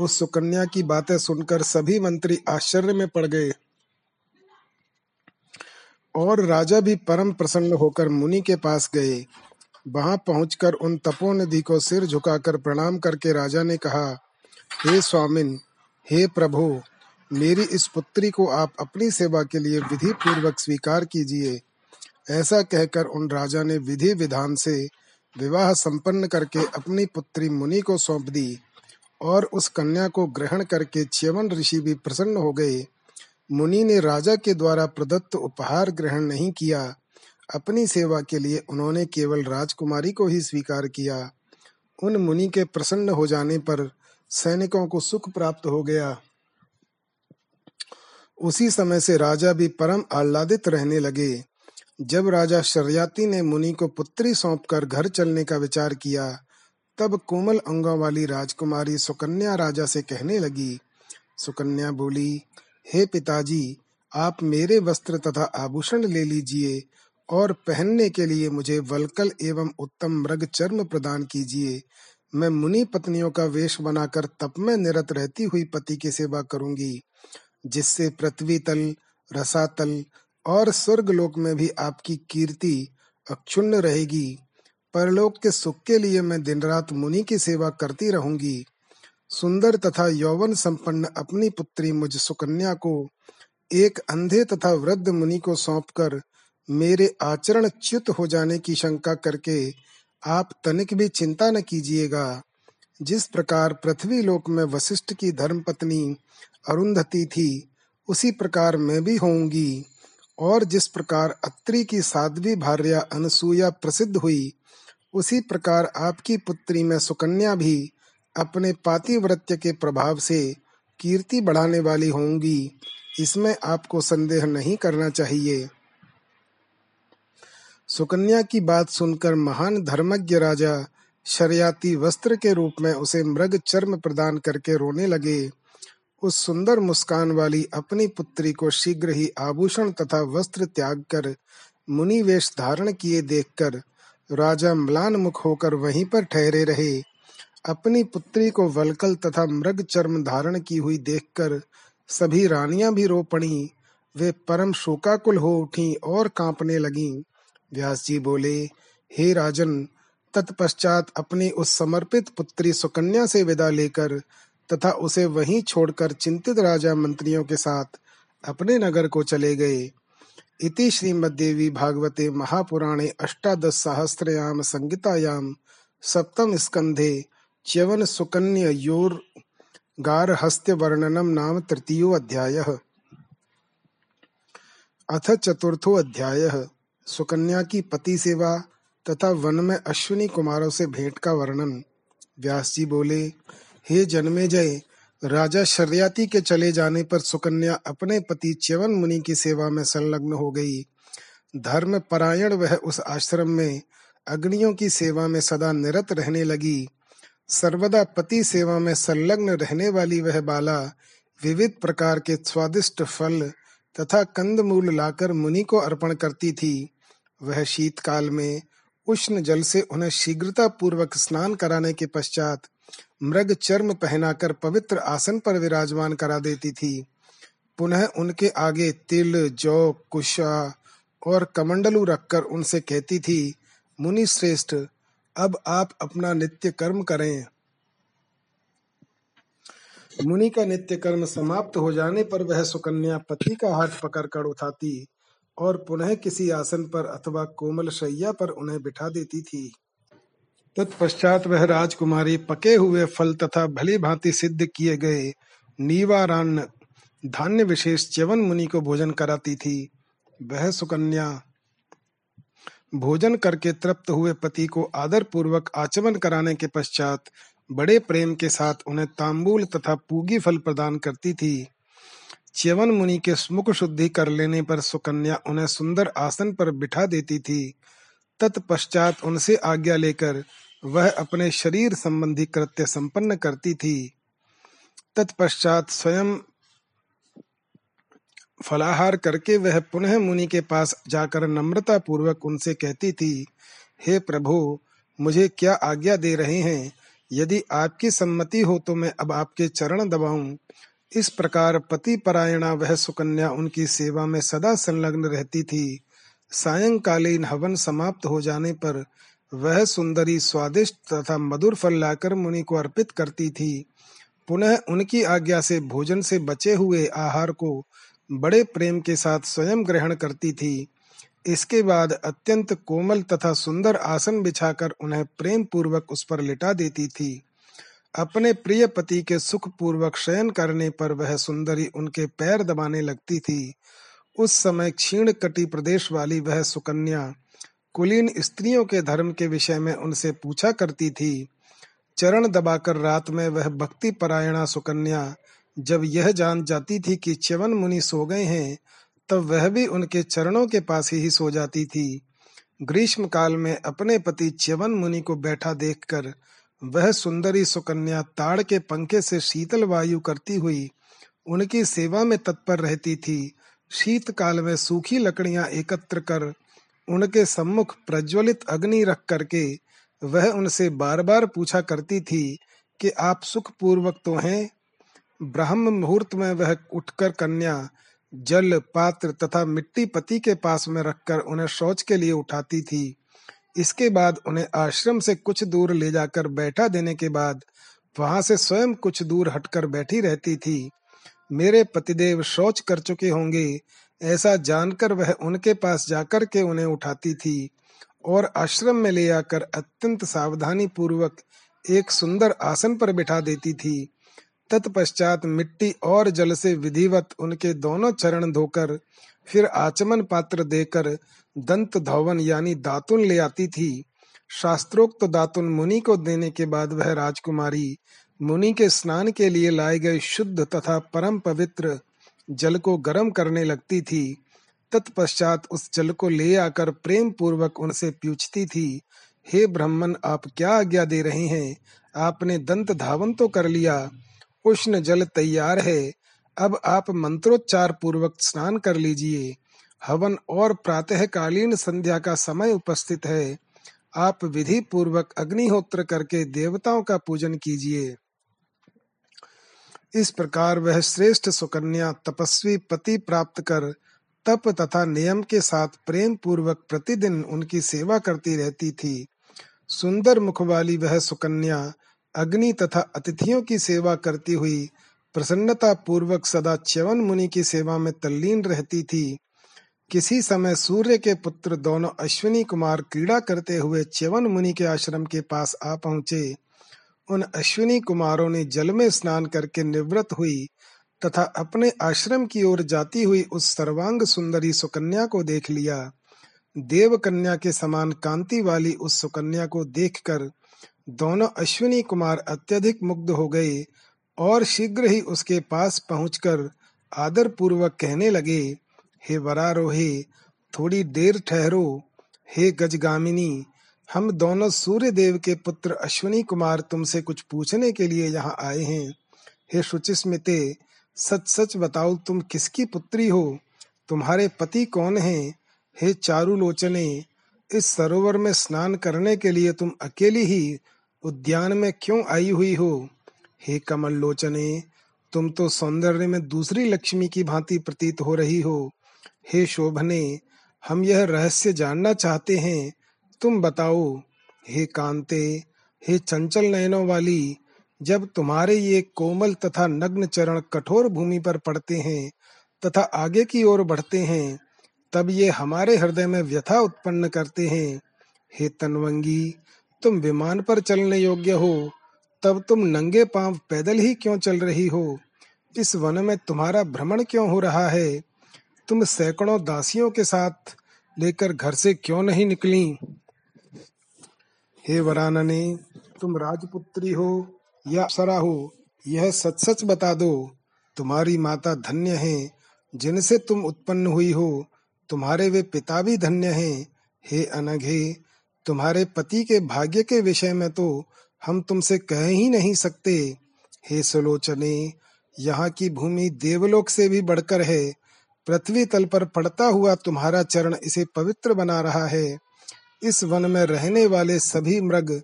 उस सुकन्या की बातें सुनकर सभी मंत्री आश्चर्य में पड़ गए। और राजा भी परम प्रसन्न होकर मुनि के पास गए। वहाँ पहुंचकर उन तपोनिधि को सिर झुकाकर प्रणाम करके राजा ने कहा, हे स्वामिन हे प्रभु, मेरी इस पुत्री को आप अपनी सेवा के लिए विधि पूर्वक स्वीकार कीजिए। ऐसा कहकर उन राजा ने विधि विधान से विवाह संपन्न करके अपनी पुत्री मुनि को सौंप दी और उस कन्या को ग्रहण करके च्यवन ऋषि भी प्रसन्न हो गए। मुनि ने राजा के द्वारा प्रदत्त उपहार ग्रहण नहीं किया। अपनी सेवा के लिए उन्होंने केवल राजकुमारी को ही स्वीकार किया। उन मुनि के प्रसन्न हो जाने पर सैनिकों को सुख प्राप्त हो गया। उसी समय से राजा भी परम आह्लादित रहने लगे। जब राजा शर्याती ने मुनि को पुत्री सौंपकर घर चलने का विचार किया, तब कोमल अंगों वाली राजकुमारी सुकन्या राजा से कहने लगी, सुकन्या बोली, हे पिताजी, आप मेरे वस्त्र तथा आभूषण ले लीजिए और पहनने के लिए मुझे वलकल एवं उत्तम मृग चर्म प्रदान कीजिए। मैं मुनि पत्नियों का वेश बनाकर तप में निरत रहती हुई पति की सेवा करूँगी, जिससे पृथ्वी तल, रसातल और स्वर्ग लोक में भी आपकी कीर्ति अक्षुण्ण रहेगी। परलोक के सुख के लिए मैं दिन रात मुनि की सेवा करती रहूँगी। सुंदर तथा यौवन संपन्न अपनी पुत्री मुझ सुकन्या को एक अंधे तथा वृद्ध मुनि को सौंपकर मेरे आचरण च्युत हो जाने की शंका करके आप तनिक भी चिंता न कीजिएगा। जिस प्रकार पृथ्वी लोक में वशिष्ठ की धर्मपत्नी अरुंधति थी, उसी प्रकार मैं भी होऊँगी। और जिस प्रकार अत्रि की साध्वी भार्या अनसुया प्रसिद्ध हुई, उसी प्रकार आपकी पुत्री में सुकन्या भी अपने पातिव्रत्य के प्रभाव से कीर्ति बढ़ाने वाली होंगी इसमें आपको संदेह नहीं करना चाहिए। सुकन्या की बात सुनकर महान धर्मज्ञ राजा शरियाती वस्त्र के रूप में उसे मृग चर्म प्रदान करके रोने लगे। उस सुंदर मुस्कान वाली अपनी पुत्री को शीघ्र ही आभूषण तथा वस्त्र त्याग कर मुनि वेश धारण किए देखकर राजा म्लान मुख होकर वहीं पर ठहरे रहे। अपनी पुत्री को वलकल तथा मृग चर्म धारण की हुई देखकर सभी रानियाँ भी रो पड़ी। वे परम शोकाकुल हो उठी और कांपने लगीं। व्यास जी बोले, हे राजन, तत्पश्चात अपनी उस समर्पित पुत्री सुकन्या से विदा लेकर तथा उसे वहीं छोड़कर चिंतित राजा मंत्रियों के साथ अपने नगर को चले गए। इति श्रीमद्देवी भागवते महापुराणे अष्टादश सहस्रयाम संगीतायाम सप्तम स्कंधे च्यवन सुकन्य योर वर्णनम नाम तृतीयो अध्याय। अथ चतुर्थो अध्याय। सुकन्या की पति सेवा तथा वन में अश्विनी कुमारों से भेंट का वर्णन। व्यास जी बोले, हे जन्मे जय राजा शर्याती के चले जाने पर सुकन्या अपने पति च्यवन मुनि की सेवा में संलग्न हो गई। धर्म परायण वह उस आश्रम में अग्नियों की सेवा में सदा निरत रहने लगी। सर्वदा पति सेवा में संलग्न रहने वाली वह बाला विविध प्रकार के स्वादिष्ट फल तथा कंदमूल लाकर मुनि को अर्पण करती थी। वह शीतकाल में उष्ण जल से उन्हें शीघ्रता पूर्वक स्नान कराने के पश्चात मृग चर्म पहनाकर पवित्र आसन पर विराजमान करा देती थी। पुनः उनके आगे तिल, जौ, कुशा और कमंडलू रखकर उनसे कहती थी, मुनि श्रेष्ठ, अब आप अपना नित्य कर्म करें। मुनि का नित्य कर्म समाप्त हो जाने पर वह सुकन्या पति का हाथ पकड़कर उठाती और पुनः किसी आसन पर अथवा कोमल शैया पर उन्हें बिठा देती थी। तत्पश्चात वह राजकुमारी पके हुए फल तथा भली भांति सिद्ध किए गए नीवारान्न धान्य विशेष च्यवन मुनि को भोजन कराती थी। वह सुकन्या भोजन करके तृप्त हुए पति को आदर पूर्वक आचमन कराने के पश्चात बड़े प्रेम के साथ उन्हें तांबूल तथा पूगी फल प्रदान करती थी। च्यवन मुनि के मुख शुद्धि कर लेने पर सुकन्या उन्हें सुंदर आसन पर बिठा देती थी। तत्पश्चात उनसे आज्ञा लेकर वह अपने शरीर संबंधी कृत्य संपन्न करती थी। तत्पश्चात स्वयं फलाहार करके वह पुनः मुनि के पास जाकर नम्रता पूर्वक उनसे कहती थी, हे प्रभु, मुझे क्या आज्ञा दे रहे हैं? यदि आपकी सम्मति हो तो मैं अब आपके चरण दबाऊं। इस प्रकार पति परायणा वह सुकन्या उनकी सेवा में सदा संलग्न रहती थी। सायंकालीन हवन समाप्त हो जाने पर वह सुंदरी स्वादिष्ट तथा मधुर फल लाकर मुनि को अर्पित करती थी। पुनः उनकी आज्ञा से भोजन से बचे हुए आहार को बड़े प्रेम के साथ स्वयं ग्रहण करती थी। इसके बाद अत्यंत कोमल तथा सुंदर आसन बिछाकर उन्हें प्रेम पूर्वक उस पर लिटा देती थी। अपने प्रिय पति के सुख पूर्वक शयन करने पर वह सुंदरी उनके पैर दबाने लगती थी। उस समय क्षीण कटी प्रदेश वाली वह सुकन्या कुलीन स्त्रियों के धर्म के विषय में उनसे पूछा करती थी। चरण दबाकर रात में वह भक्ति परायणा सुकन्या जब यह जान जाती थी कि च्यवन मुनि सो गए हैं, तब वह भी उनके चरणों के पास ही सो जाती थी। ग्रीष्म काल में अपने पति च्यवन मुनि को बैठा देखकर वह सुंदरी सुकन्या ताड़ के पंखे से शीतल वायु करती हुई उनकी सेवा में तत्पर रहती थी। शीत काल में सूखी लकड़ियाँ एकत्र कर उनके सम्मुख प्रज्वलित अग्नि रख करके वह उनसे बार बार पूछा करती थी कि आप सुख पूर्वक तो हैं? ब्रह्म मुहूर्त में वह उठकर कन्या, जल, पात्र तथा मिट्टी पति के पास में रखकर उन्हें शौच के लिए उठाती थी। इसके बाद उन्हें आश्रम से कुछ दूर ले जाकर बैठा देने के बाद वहाँ से स्वयं कुछ दूर हटकर बैठी रहती थी। मेरे पतिदेव शौच कर चुके होंगे, ऐसा जानकर वह उनके पास जाकर के उन्हें उठाती थी और आश्रम में ले आकर अत्यंत सावधानी पूर्वक एक सुंदर आसन पर बिठा देती थी। तत्पश्चात मिट्टी और जल से विधिवत उनके दोनों चरण धोकर, फिर आचमन पात्र देकर दंत धवन यानी दातुन ले आती थी। शास्त्रोक्त दातुन मुनि को देने के बाद वह राजकुमारी मुनि के स्नान के लिए लाए गए शुद्ध तथा परम पवित्र जल को गर्म करने लगती थी। तत्पश्चात उस जल को ले आकर प्रेम पूर्वक उनसे पूछती थी, हे ब्राह्मण, आप क्या आज्ञा दे रहे हैं? आपने दंत धावन तो कर लिया, उष्ण जल तैयार है, अब आप मंत्रोच्चार पूर्वक स्नान कर लीजिए। हवन और प्रातःकालीन संध्या का समय उपस्थित है। आप विधि पूर्वक अग्निहोत्र करके देवताओं का पूजन कीजिए। इस प्रकार वह श्रेष्ठ सुकन्या तपस्वी पति प्राप्त कर तप तथा नियम के साथ प्रेम पूर्वक प्रतिदिन उनकी सेवा करती रहती थी। सुंदर मुख वाली वह सुकन्या अग्नि तथा अतिथियों की सेवा करती हुई प्रसन्नता पूर्वक सदा च्यवन मुनि की सेवा में तल्लीन रहती थी। किसी समय सूर्य के पुत्र दोनों अश्विनी कुमार क्रीड़ा करते हुए च्यवन मुनि के आश्रम के पास आ पहुँचे। उन अश्विनी कुमारों ने जल में स्नान करके निवृत्त हुई तथा अपने आश्रम की ओर जाती हुई उस सर्वांग सुंदरी सुकन्या को देख लिया। देव कन्या के समान कांति वाली उस सुकन्या को देखकर दोनों अश्विनी कुमार अत्यधिक मुग्ध हो गए और शीघ्र ही उसके पास पहुंचकर आदर पूर्वक कहने लगे हे वरारोहे, थोड़ी देर ठहरो। हे गजगामिनी, हम दोनों सूर्य देव के पुत्र अश्विनी कुमार तुमसे कुछ पूछने के लिए यहाँ आए हैं। हे शुचिस्मिते सच सच बताओ तुम किसकी पुत्री हो? तुम्हारे पति कौन हैं? हे चारु लोचने इस सरोवर में स्नान करने के लिए तुम अकेली ही उद्यान में क्यों आई हुई हो? हे कमल लोचने तुम तो सौंदर्य में दूसरी लक्ष्मी की भांति प्रतीत हो रही हो। हे शोभने, हम यह रहस्य जानना चाहते हैं। तुम बताओ, हे कांते, हे चंचल नयनों वाली, जब तुम्हारे ये कोमल तथा नग्न चरण कठोर भूमि पर पड़ते हैं तथा आगे की ओर बढ़ते हैं, तब ये हमारे हृदय में व्यथा उत्पन्न करते हैं। हे तनवंगी, तुम विमान पर चलने योग्य हो, तब तुम नंगे पाँव पैदल ही क्यों चल रही हो? इस वन में तुम्हारा भ्रमण क्यों हो रहा है? तुम सैकड़ों दासियों के साथ लेकर घर से क्यों नहीं निकली? हे वरानने, तुम राजपुत्री हो या अप्सरा हो, यह सच सच बता दो। तुम्हारी माता धन्य है, जिनसे तुम उत्पन्न हुई हो। तुम्हारे वे पिता भी धन्य हैं। हे अनघे, तुम्हारे पति के भाग्य के विषय में तो हम तुमसे कह ही नहीं सकते। हे सुलोचने, यहाँ की भूमि देवलोक से भी बढ़कर है। पृथ्वी तल पर पड़ता हुआ तुम्हारा चरण इसे पवित्र बना रहा है। इस वन में रहने वाले सभी मृग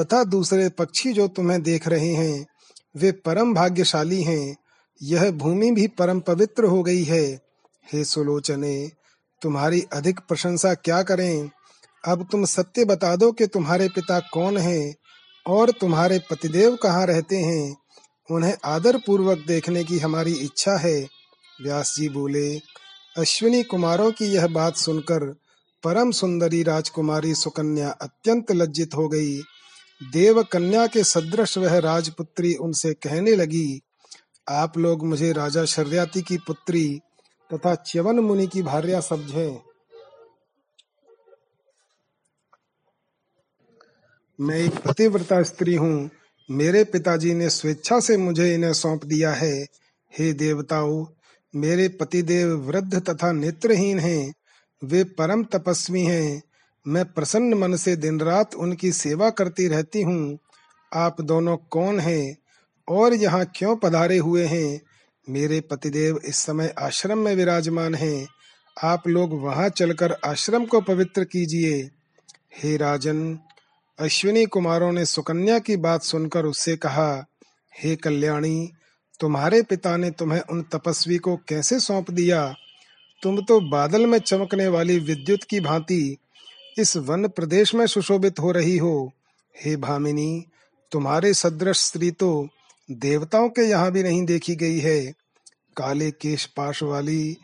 तथा दूसरे पक्षी जो तुम्हें देख रहे हैं, वे परम भाग्यशाली हैं। यह भूमि भी परम पवित्र हो गई है। हे सुलोचने, तुम्हारी अधिक प्रशंसा क्या करें? अब तुम सत्य बता दो कि तुम्हारे पिता कौन हैं और तुम्हारे पतिदेव कहाँ रहते हैं। उन्हें आदर पूर्वक देखने की हमारी इच्छा है। व्यास जी बोले, अश्विनी कुमारों की यह बात सुनकर परम सुंदरी राजकुमारी सुकन्या अत्यंत लज्जित हो गई। देव कन्या के सदृश वह राजपुत्री उनसे कहने लगी, आप लोग मुझे राजा शर्याति की पुत्री तथा च्यवन मुनि की भार्या समझे। मैं एक पतिव्रता स्त्री हूँ। मेरे पिताजी ने स्वेच्छा से मुझे इन्हें सौंप दिया है। हे देवताओं मेरे पतिदेव वृद्ध तथा नेत्रहीन हैं, वे परम तपस्वी हैं। मैं प्रसन्न मन से दिन रात उनकी सेवा करती रहती हूँ। आप दोनों कौन हैं और यहाँ क्यों पधारे हुए हैं? मेरे पतिदेव इस समय आश्रम में विराजमान हैं। आप लोग वहाँ चलकर आश्रम को पवित्र कीजिए। हे राजन, अश्विनी कुमारों ने सुकन्या की बात सुनकर उससे कहा, हे कल्याणी तुम्हारे पिता ने तुम्हें उन तपस्वी को कैसे सौंप दिया? तुम तो बादल में चमकने वाली विद्युत की भांति इस वन प्रदेश में सुशोभित हो रही हो। हे भामिनी, तुम्हारे सदृश स्त्री तो देवताओं के यहाँ भी नहीं देखी गई है। काले केश पाश वाली,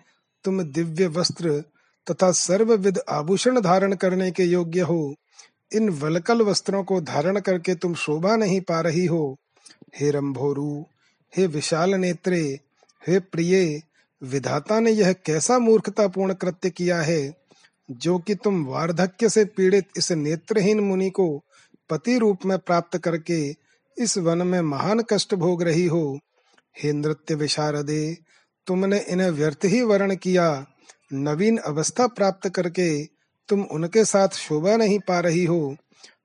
तुम दिव्य वस्त्र तथा सर्वविध आभूषण धारण करने के योग्य हो। इन वलकल वस्त्रों को धारण करके तुम शोभा नहीं पा रही हो। हे रंभोरु हे विशाल नेत्रे, हे प्रिय, विधाता ने यह कैसा मूर्खतापूर्ण कृत्य किया है, जो कि तुम वार्धक्य से पीड़ित इस नेत्रहीन मुनि को पति रूप में प्राप्त करके इस वन में महान कष्ट भोग रही हो। हे नृत्य विशारदे, तुमने इन्हें व्यर्थ ही वर्ण किया। नवीन अवस्था प्राप्त करके तुम उनके साथ शोभा नहीं पा रही हो।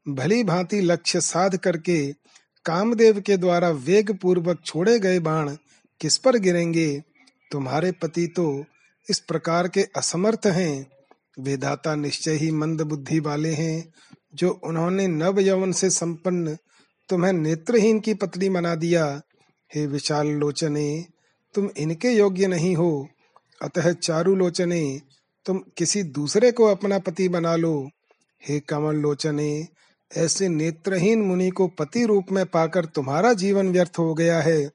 भली भांति लक्ष्य साध करके कामदेव के द्वारा वेग पूर्वक छोड़े गए बाण किस पर गिरेंगे? तुम्हारे पति तो इस प्रकार के असमर्थ हैं। वेदाता निश्चय ही मंद बुद्धि वाले हैं। जो उन्होंने नव यवन से संपन्न तुम्हें नेत्रहीन की पत्नी बना दिया। हे विशाल लोचने, तुम इनके योग्य नहीं हो। अतः चारु लोचने, तुम किसी दूसरे को अपना पति बना लो। हे कमल लोचने ऐसे नेत्रहीन मुनि को पति रूप में पाकर तुम्हारा जीवन व्यर्थ हो गया है।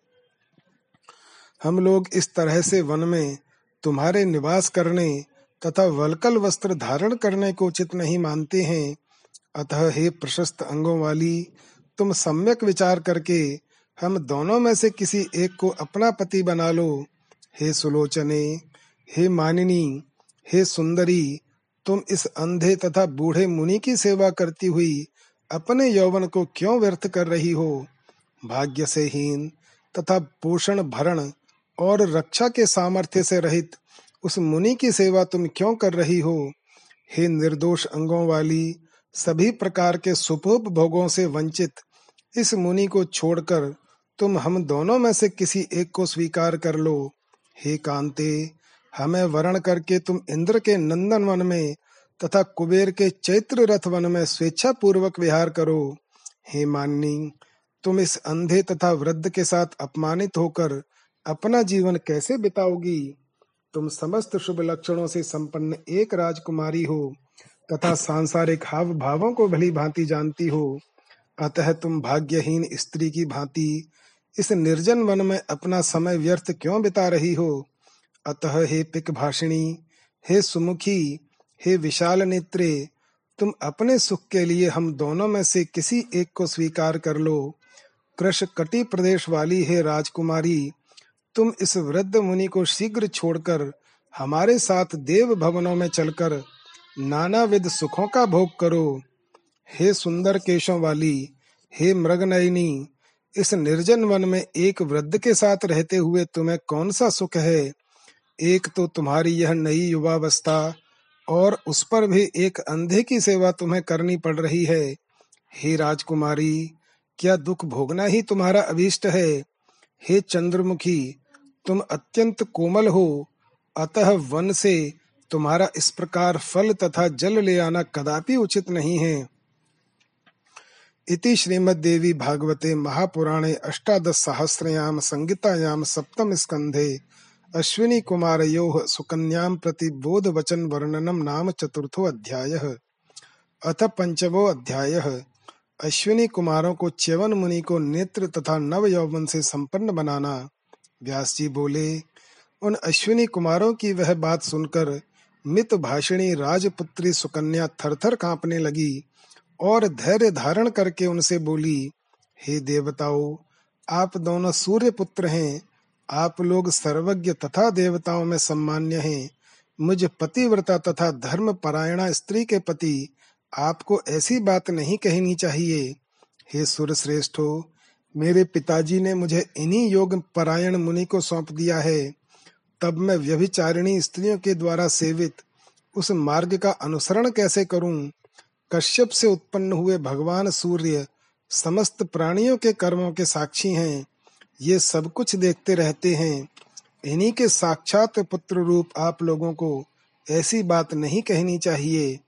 हम लोग इस तरह से वन में तुम्हारे निवास करने तथा वलकल वस्त्र धारण करने को उचित नहीं मानते हैं। अतः हे प्रशस्त अंगों वाली, तुम सम्यक विचार करके हम दोनों में से किसी एक को अपना पति बना लो। हे सुलोचने, हे मानिनी, हे सुंदरी, तुम इस अंधे तथा बूढ़े मुनि की सेवा करती हुई अपने यौवन को क्यों व्यर्थ कर रही हो? भाग्य से हीन तथा पोषण भरण और रक्षा के सामर्थ्य से रहित उस मुनि की सेवा तुम क्यों कर रही हो? हे निर्दोष अंगों वाली, सभी प्रकार के सुपोप भोगों से वंचित इस मुनि को छोड़कर तुम हम दोनों में से किसी एक को स्वीकार कर लो। हे कांते, हमें वरण करके तुम इंद्र के नंदन वन में तथा कुबेर के चैत्र रथ वन में स्वेच्छा पूर्वक विहार करो। हे माननी, तुम इस अंधे तथा वृद्ध के साथ अपमानित होकर अपना जीवन कैसे बिताओगी? तुम समस्त शुभ लक्षणों से संपन्न एक राजकुमारी हो, तथा सांसारिक हाव भावों को भली भांति जानती हो। अतः तुम भाग्यहीन स्त्री की भांति इस निर्जन वन में अपना समय व्यर्थ क्यों बिता रही हो? अतः हे पिक भाषिणी हे सुमुखी हे विशाल नेत्रे, तुम अपने सुख के लिए हम दोनों में से किसी एक को स्वीकार कर लो। कृष कटी प्रदेश वाली हे राजकुमारी, तुम इस वृद्ध मुनि को शीघ्र छोड़कर हमारे साथ देव भवनों में चलकर नाना विध सुखों का भोग करो। हे सुंदर केशों वाली, हे मृगनयनी, इस निर्जन वन में एक वृद्ध के साथ रहते हुए तुम्हें कौन सा सुख है? एक तो तुम्हारी यह नई युवावस्था और उस पर भी एक अंधे की सेवा तुम्हें करनी पड़ रही है। हे राजकुमारी, क्या दुख भोगना ही तुम्हारा अभीष्ट है? हे चंद्रमुखी, तुम अत्यंत कोमल हो। अतः वन से तुम्हारा इस प्रकार फल तथा जल ले आना कदापि उचित नहीं है। इति श्रीमद्देवी भागवते महापुराणे अष्टादश सहस्रयाम संगीतायाम सप्तम स्कंधे अश्विनी कुमारयो सुकन्याम प्रति बोध वचन वर्णनम नाम चतुर्थो अध्याय। अथ पंचमो अध्याय। अश्विनी कुमारों को च्यवन मुनि को नेत्र तथा नव यौवन से संपन्न बनाना। व्यास जी बोले, उन अश्विनी कुमारों की वह बात सुनकर मित भाषिणी राजपुत्री सुकन्या थरथर कांपने लगी और धैर्य धारण करके उनसे बोली, हे देवताओं, आप दोनों सूर्य पुत्र हैं आप लोग सर्वज्ञ तथा देवताओं में सम्मान्य हैं। मुझ पतिव्रता तथा धर्म परायणा स्त्री के पति, आपको ऐसी बात नहीं कहनी चाहिए। हे सुर श्रेष्ठो मेरे पिताजी ने मुझे इन्हीं योग परायण मुनि को सौंप दिया है। तब मैं व्यभिचारिणी स्त्रियों के द्वारा सेवित, उस मार्ग का अनुसरण कैसे करूँ? कश्यप से उत्पन्न हुए भगवान सूर्य, समस्त प्राणियों के कर्मों के साक्षी हैं। ये सब कुछ देखते रहते हैं। इन्हीं के साक्षात पुत्र रूप आप लोगों को ऐसी बात नहीं कहनी चाहिए।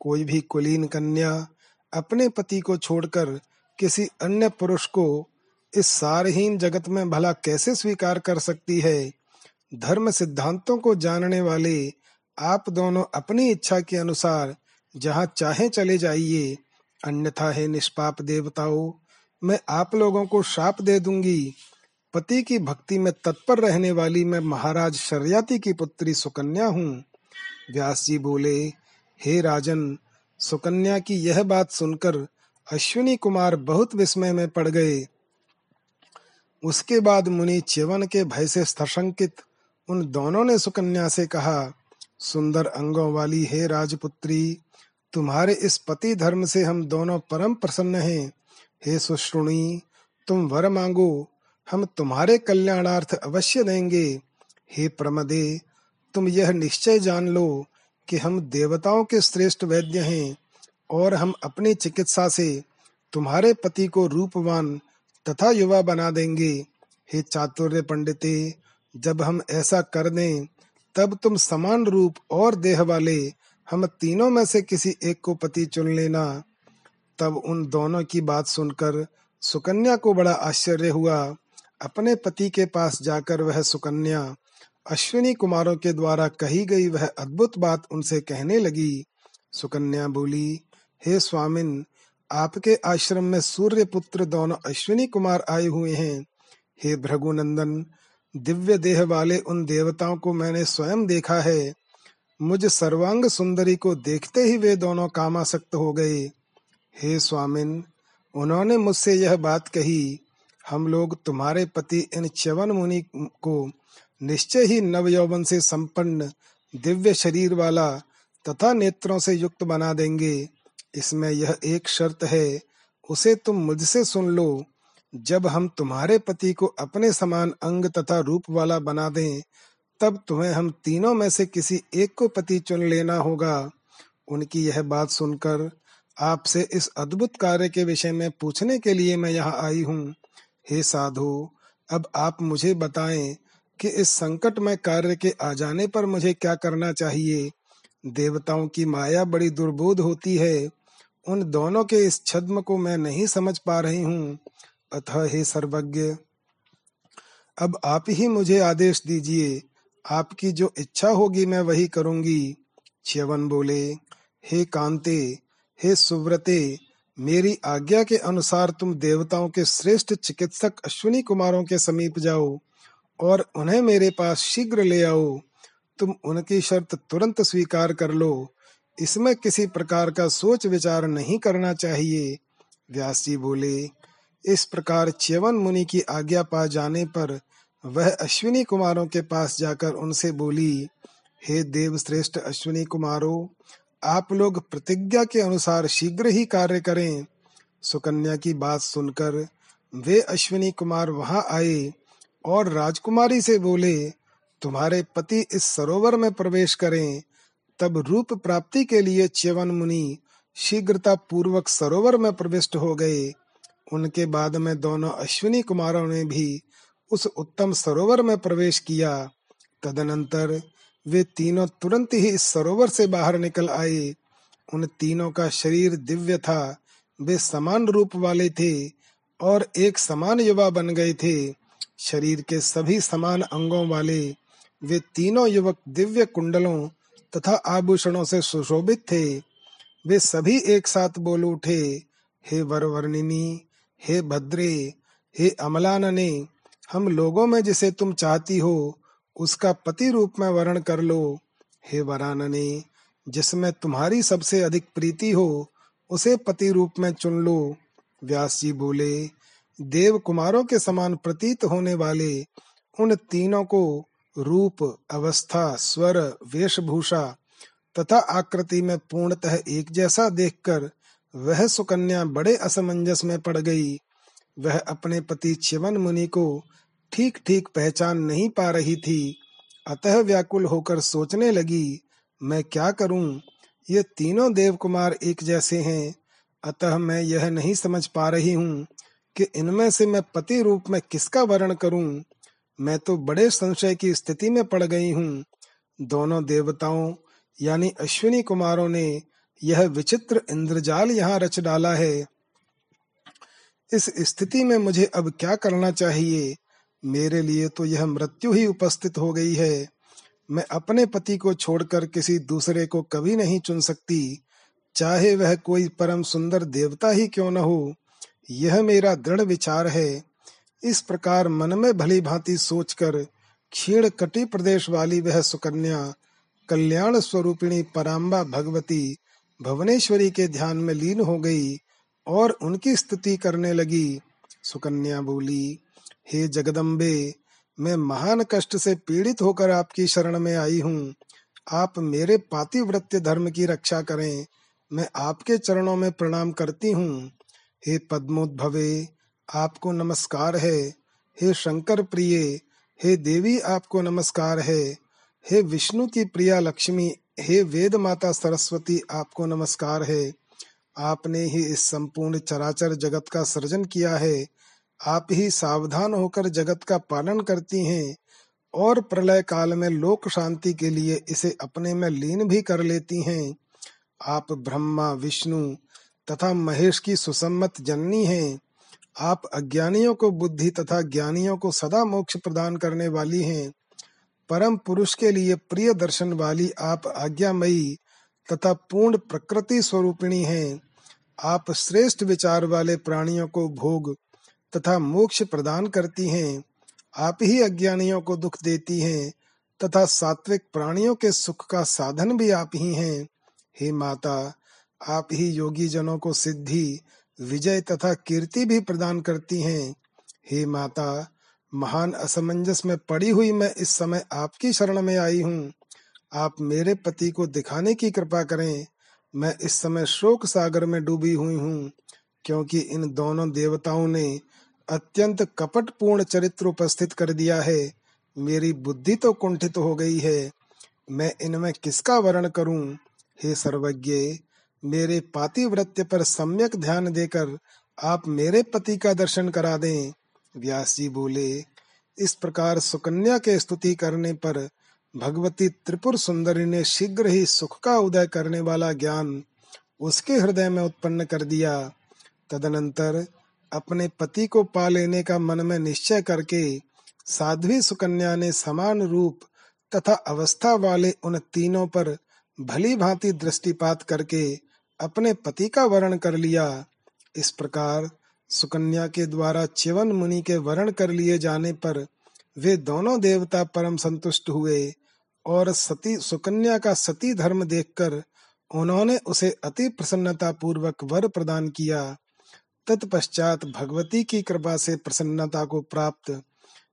कोई भी कुलीन कन्या अपने पति को छोड़कर किसी अन्य पुरुष को इस सारहीन जगत में भला कैसे स्वीकार कर सकती है? धर्म सिद्धांतों को जानने वाले आप दोनों अपनी इच्छा के अनुसार जहाँ चाहे चले जाइए। अन्यथा है निष्पाप देवताओं मैं आप लोगों को शाप दे दूँगी। पति की भक्ति में तत्पर रहने वाली मैं महाराज शर्याति की पुत्री सुकन्या हूँ। व्यास जी बोले, हे राजन, सुकन्या की यह बात सुनकर अश्विनी कुमार बहुत विस्मय में पड़ गए। उसके बाद मुनि च्यवन के भय से सशंकित उन दोनों ने सुकन्या से कहा, सुंदर अंगों वाली हे राजपुत्री, तुम्हारे इस पति धर्म से हम दोनों परम प्रसन्न हैं। हे सुश्रुणी, तुम वर मांगो, हम तुम्हारे कल्याणार्थ अवश्य देंगे। हे प्रमदे, तुम यह निश्चय जान लो कि हम देवताओं के श्रेष्ठ वैद्य हैं और हम अपनी चिकित्सा से तुम्हारे पति को रूपवान तथा युवा बना देंगे। हे चातुर्य पंडिते, जब हम ऐसा कर दें, तब तुम समान रूप और देह वाले हम तीनों में से किसी एक को पति चुन लेना। तब उन दोनों की बात सुनकर सुकन्या को बड़ा आश्चर्य हुआ। अपने पति के पास जाकर वह सुकन्या, अश्विनी कुमारों के द्वारा कही गई वह अद्भुत बात उनसे कहने लगी। सुकन्या बोली, हे स्वामिन, आपके आश्रम में सूर्य पुत्र दोनों अश्विनी कुमार आए हुए हैं। हे भृगुनंदन, दिव्य देह वाले उन देवताओं को मैंने स्वयं देखा है। मुझ सर्वांग सुंदरी को देखते ही वे दोनों कामासक्त हो गए। हे स्वामिन, उन्होंने मुझसे यह बात कही, हम लोग तुम्हारे पति इन च्यवन मुनि को निश्चय ही नव यौवन से संपन्न दिव्य शरीर वाला तथा नेत्रों से युक्त बना देंगे। इसमें यह एक शर्त है, उसे तुम मुझसे सुन लो। जब हम तुम्हारे पति को अपने समान अंग तथा रूप वाला बना दें, तब तुम्हें हम तीनों में से किसी एक को पति चुन लेना होगा। उनकी यह बात सुनकर आपसे इस अद्भुत कार्य के विषय में पूछने के लिए मैं यहाँ आई हूँ। हे साधु, अब आप मुझे बताएँ कि इस संकट में कार्य के आ जाने पर मुझे क्या करना चाहिए? देवताओं की माया बड़ी दुर्बोध होती है। उन दोनों के इस छद्म को मैं नहीं समझ पा रही हूँ। अतः हे सर्वज्ञ, अब आप ही मुझे आदेश दीजिए। आपकी जो इच्छा होगी मैं वही करूँगी। च्यवन बोले, हे कांते हे सुव्रते, मेरी आज्ञा के अनुसार तुम देवताओं के श्रेष्ठ चिकित्सक अश्विनी कुमारों के समीप जाओ और उन्हें मेरे पास शीघ्र ले आओ। तुम उनकी शर्त तुरंत स्वीकार कर लो। इसमें किसी प्रकार का सोच विचार नहीं करना चाहिए। व्यास जी बोले, इस प्रकार च्यवन मुनि की आज्ञा पा जाने पर वह अश्विनी कुमारों के पास जाकर उनसे बोली, हे देव श्रेष्ठ अश्विनी कुमारों आप लोग प्रतिज्ञा के अनुसार शीघ्र ही कार्य करें। सुकन्या की बात सुनकर वे अश्विनी कुमार वहाँ आए और राजकुमारी से बोले, तुम्हारे पति इस सरोवर में प्रवेश करें। तब रूप प्राप्ति के लिए च्यवन मुनि शीघ्रता पूर्वक सरोवर में प्रविष्ट हो गए। उनके बाद में दोनों अश्विनी कुमारों ने भी उस उत्तम सरोवर में प्रवेश किया। तदनंतर वे तीनों तुरंत ही इस सरोवर से बाहर निकल आए। उन तीनों का शरीर दिव्य था। वे समान रूप वाले थे और एक समान युवा बन गए थे। शरीर के सभी समान अंगों वाले वे तीनों युवक दिव्य कुंडलों तथा आभूषणों से सुशोभित थे। वे सभी एक साथ बोल उठे, हे वरवर्णिनी, हे भद्रे, हे अमलानने, हम लोगों में जिसे तुम चाहती हो उसका पति रूप में वर्ण कर लो। हे वरानने जिसमें तुम्हारी सबसे अधिक प्रीति हो, उसे पति रूप में चुन लो। व्यास जी बोले देव कुमारों के समान प्रतीत होने वाले उन तीनों को रूप, अवस्था, स्वर, वेशभूषा तथा आकृति में पूर्णतः एक जैसा देखकर वह सुकन्या बड़े असमंजस में पड़ गई। वह अपने पति चिवन मुनि को ठीक ठीक पहचान नहीं पा रही थी। अतः व्याकुल होकर सोचने लगी, मैं क्या करूँ? ये तीनों देव कुमार एक जैसे हैं। अतः मैं यह नहीं समझ पा रही हूँ कि इनमें से मैं पति रूप में किसका वर्ण करूँ। मैं तो बड़े संशय की स्थिति में पड़ गई हूँ। दोनों देवताओं, यानी अश्विनी कुमारों ने यह विचित्र इंद्रजाल यहाँ रच डाला है। इस स्थिति में मुझे अब क्या करना चाहिए? मेरे लिए तो यह मृत्यु ही उपस्थित हो गई है। मैं अपने पति को छोड़कर किसी दूसरे को कभी नहीं चुन सकती। चाहे वह कोई परम सुंदर देवता ही क्यों न हो, यह मेरा दृढ़ विचार है। इस प्रकार मन में भली भांति सोचकर क्षीण कटी प्रदेश वाली वह सुकन्या, कल्याण स्वरूपिणी पराम्बा भगवती भवनेश्वरी के ध्यान में लीन हो गई और उनकी स्तुति करने लगी। सुकन्या बोली हे जगदम्बे, मैं महान कष्ट से पीड़ित होकर आपकी शरण में आई हूँ। आप मेरे पातिव्रत्य धर्म की रक्षा करें। मैं आपके चरणों में प्रणाम करती हूँ। हे पद्मोद्भवे, आपको नमस्कार है। हे शंकर प्रिय हे देवी आपको नमस्कार है। हे विष्णु की प्रिया लक्ष्मी, हे वेद माता सरस्वती आपको नमस्कार है। आपने ही इस संपूर्ण चराचर जगत का सृजन किया है। आप ही सावधान होकर जगत का पालन करती हैं और प्रलय काल में लोक शांति के लिए इसे अपने में लीन भी कर लेती हैं। आप ब्रह्मा, विष्णु तथा महेश की सुसम्मत जननी हैं। आप अज्ञानियों को बुद्धि तथा ज्ञानियों को सदा मोक्ष प्रदान करने वाली हैं। परम पुरुष के लिए प्रिय दर्शन वाली आप आज्ञामयी तथा पूर्ण प्रकृति स्वरूपिणी हैं। आप श्रेष्ठ विचार वाले प्राणियों को भोग तथा मोक्ष प्रदान करती हैं, आप ही अज्ञानियों को दुख देती हैं, तथा सात्विक प्राणियों के सुख का साधन भी आप ही हैं। हे माता, आप ही योगी जनों को सिद्धि, विजय तथा कीर्ति भी प्रदान करती हैं। हे माता, महान असमंजस में पड़ी हुई मैं इस समय आपकी शरण में आई हूँ। आप मेरे पति को दिखाने की कृपा करें। मैं इस समय शोक सागर में डूबी हुई हूँ, क्योंकि इन दोनों देवताओं ने अत्यंत कपट पूर्ण चरित्र उपस्थित कर दिया है। मेरी बुद्धि तो कुंठित हो गई है। मैं इनमें किसका वर्ण करूँ? हे सर्वज्ञ, मेरे पातिव्रत्य पर सम्यक ध्यान देकर आप मेरे पति का दर्शन करा दें। व्यास जी बोले, इस प्रकार सुकन्या के स्तुति करने पर भगवती त्रिपुर सुंदरी ने शीघ्र ही सुख का उदय करने वाला ज्ञान उसके हृदय में उत्पन्न कर दिया। तदनंतर अपने पति को पा लेने का मन में निश्चय करके साध्वी सुकन्या ने समान रूप तथा अवस्था वाले उन तीनों पर भली भांति दृष्टिपात करके अपने पति का वर्ण कर लिया। इस प्रकार सुकन्या के द्वारा चिवन मुनि के वर्ण कर लिए जाने पर वे दोनों देवता परम संतुष्ट हुए और सती सुकन्या का सती धर्म देखकर उन्होंने उसे अति प्रसन्नता पूर्वक वर प्रदान किया। तत्पश्चात भगवती की कृपा से प्रसन्नता को प्राप्त,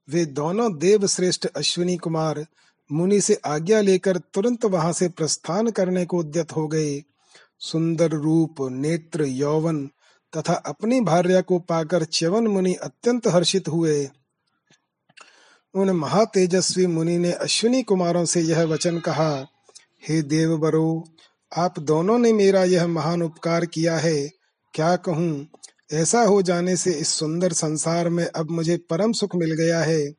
वे दोनों देव श्रेष्ठ अश्विनी कुमार मुनि से आज्ञा लेकर तुरंत वहाँ से प्रस्थान करने को उद्यत हो गए। सुंदर रूप, नेत्र, यौवन तथा अपनी भार्या को पाकर च्यवन मुनि अत्यंत हर्षित हुए। उन महातेजस्वी मुनि ने अश्विनी कुमारों से यह वचन कहा, हे देव बरो आप दोनों ने मेरा यह महान उपकार किया है। क्या कहूँ ऐसा हो जाने से इस सुंदर संसार में अब मुझे परम सुख मिल गया है।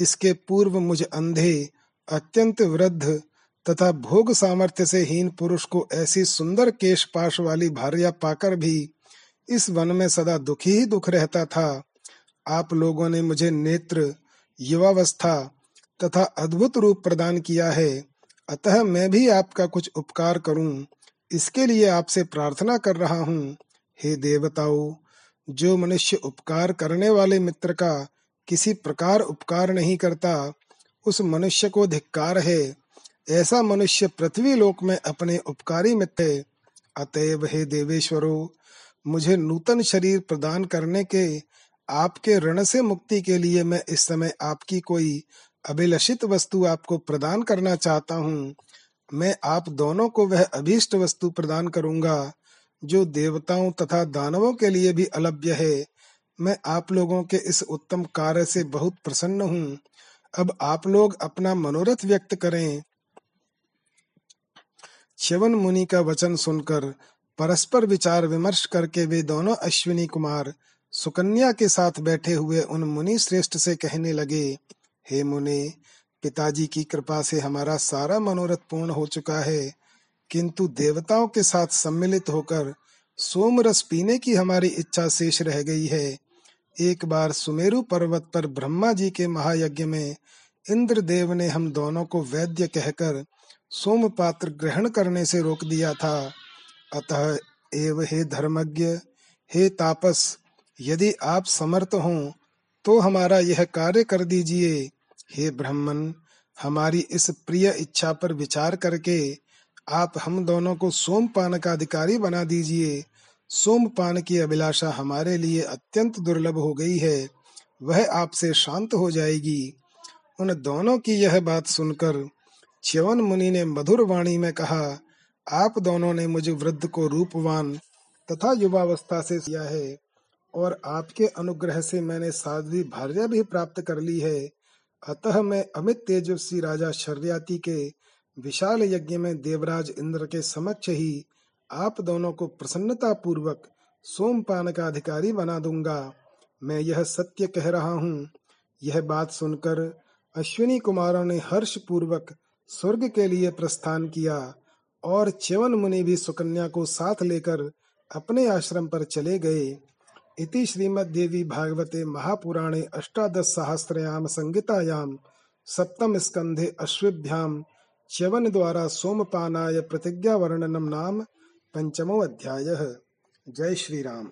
इसके पूर्व मुझे अंधे, अत्यंत वृद्ध तथा भोग सामर्थ्य से हीन पुरुष को ऐसी सुंदर केश पाश वाली भार्या पाकर भी इस वन में सदा दुखी ही दुख रहता था। आप लोगों ने मुझे नेत्र, युवावस्था तथा अद्भुत रूप प्रदान किया है। अतः मैं भी आपका कुछ उपकार करूँ। इसके लिए आपसे प्रार्थना कर रहा हूँ। हे देवताओं, जो मनुष्य उपकार करने वाले मित्र का किसी प्रकार उपकार नहीं करता, उस मनुष्य को धिक्कार है। ऐसा मनुष्य पृथ्वी लोक में अपने उपकारी मित्र अतएव हे देवेश्वरो, मुझे नूतन शरीर प्रदान करने के, आपके ऋण से मुक्ति के लिए मैं इस समय आपकी कोई अभिलषित वस्तु आपको प्रदान करना चाहता हूँ। मैं आप दोनों को वह अभीष्ट वस्तु प्रदान करूँगा। जो देवताओं तथा दानवों के लिए भी अलभ्य है। मैं आप लोगों के इस उत्तम कार्य से बहुत प्रसन्न हूँ। अब आप लोग अपना मनोरथ व्यक्त करें। च्यवन मुनि का वचन सुनकर परस्पर विचार विमर्श करके वे दोनों अश्विनी कुमार सुकन्या के साथ बैठे हुए उन मुनि श्रेष्ठ से कहने लगे, हे मुनि, पिताजी की कृपा से हमारा सारा मनोरथ पूर्ण हो चुका है। किंतु देवताओं के साथ सम्मिलित होकर सोम रस पीने की हमारी इच्छा शेष रह गई है। एक बार सुमेरु पर्वत पर ब्रह्मा जी के महायज्ञ में इंद्र देव ने हम दोनों को वैद्य कहकर सोम पात्र ग्रहण करने से रोक दिया था। अतः एव हे धर्मज्ञ, हे तापस, यदि आप समर्थ हो तो हमारा यह कार्य कर दीजिए। हे ब्राह्मण, हमारी इस प्रिय इच्छा पर विचार करके आप हम दोनों को सोमपान का अधिकारी बना दीजिए। सोमपान की अभिलाषा हमारे लिए अत्यंत दुर्लभ हो गई है। वह आपसे शांत हो जाएगी। उन दोनों की यह बात सुनकर च्यवन मुनि ने मधुर वाणी में कहा, आप दोनों ने मुझे वृद्ध को रूपवान तथा युवावस्था से किया है और आपके अनुग्रह से मैंने साध्वी भार्या भी प्राप्त कर ली है। अतः मैं अमित तेजस्वी राजा शर्याति के विशाल यज्ञ में देवराज इंद्र के समक्ष ही आप दोनों को प्रसन्नता पूर्वक सोमपान का अधिकारी बना दूँगा। मैं यह सत्य कह रहा हूँ। यह बात सुनकर अश्विनी कुमारों ने हर्ष पूर्वक स्वर्ग के लिए प्रस्थान किया और च्यवन मुनि भी सुकन्या को साथ लेकर अपने आश्रम पर चले गए। इति श्रीमद देवी भागवते महापुराणे अष्टादश सहस्रयाम संहितायाम सप्तम स्कंधे अश्विभ्याम च्यवन द्वारा सोमपानाय प्रतिज्ञा वर्णनम नाम पंचमो अध्याय। जय श्री राम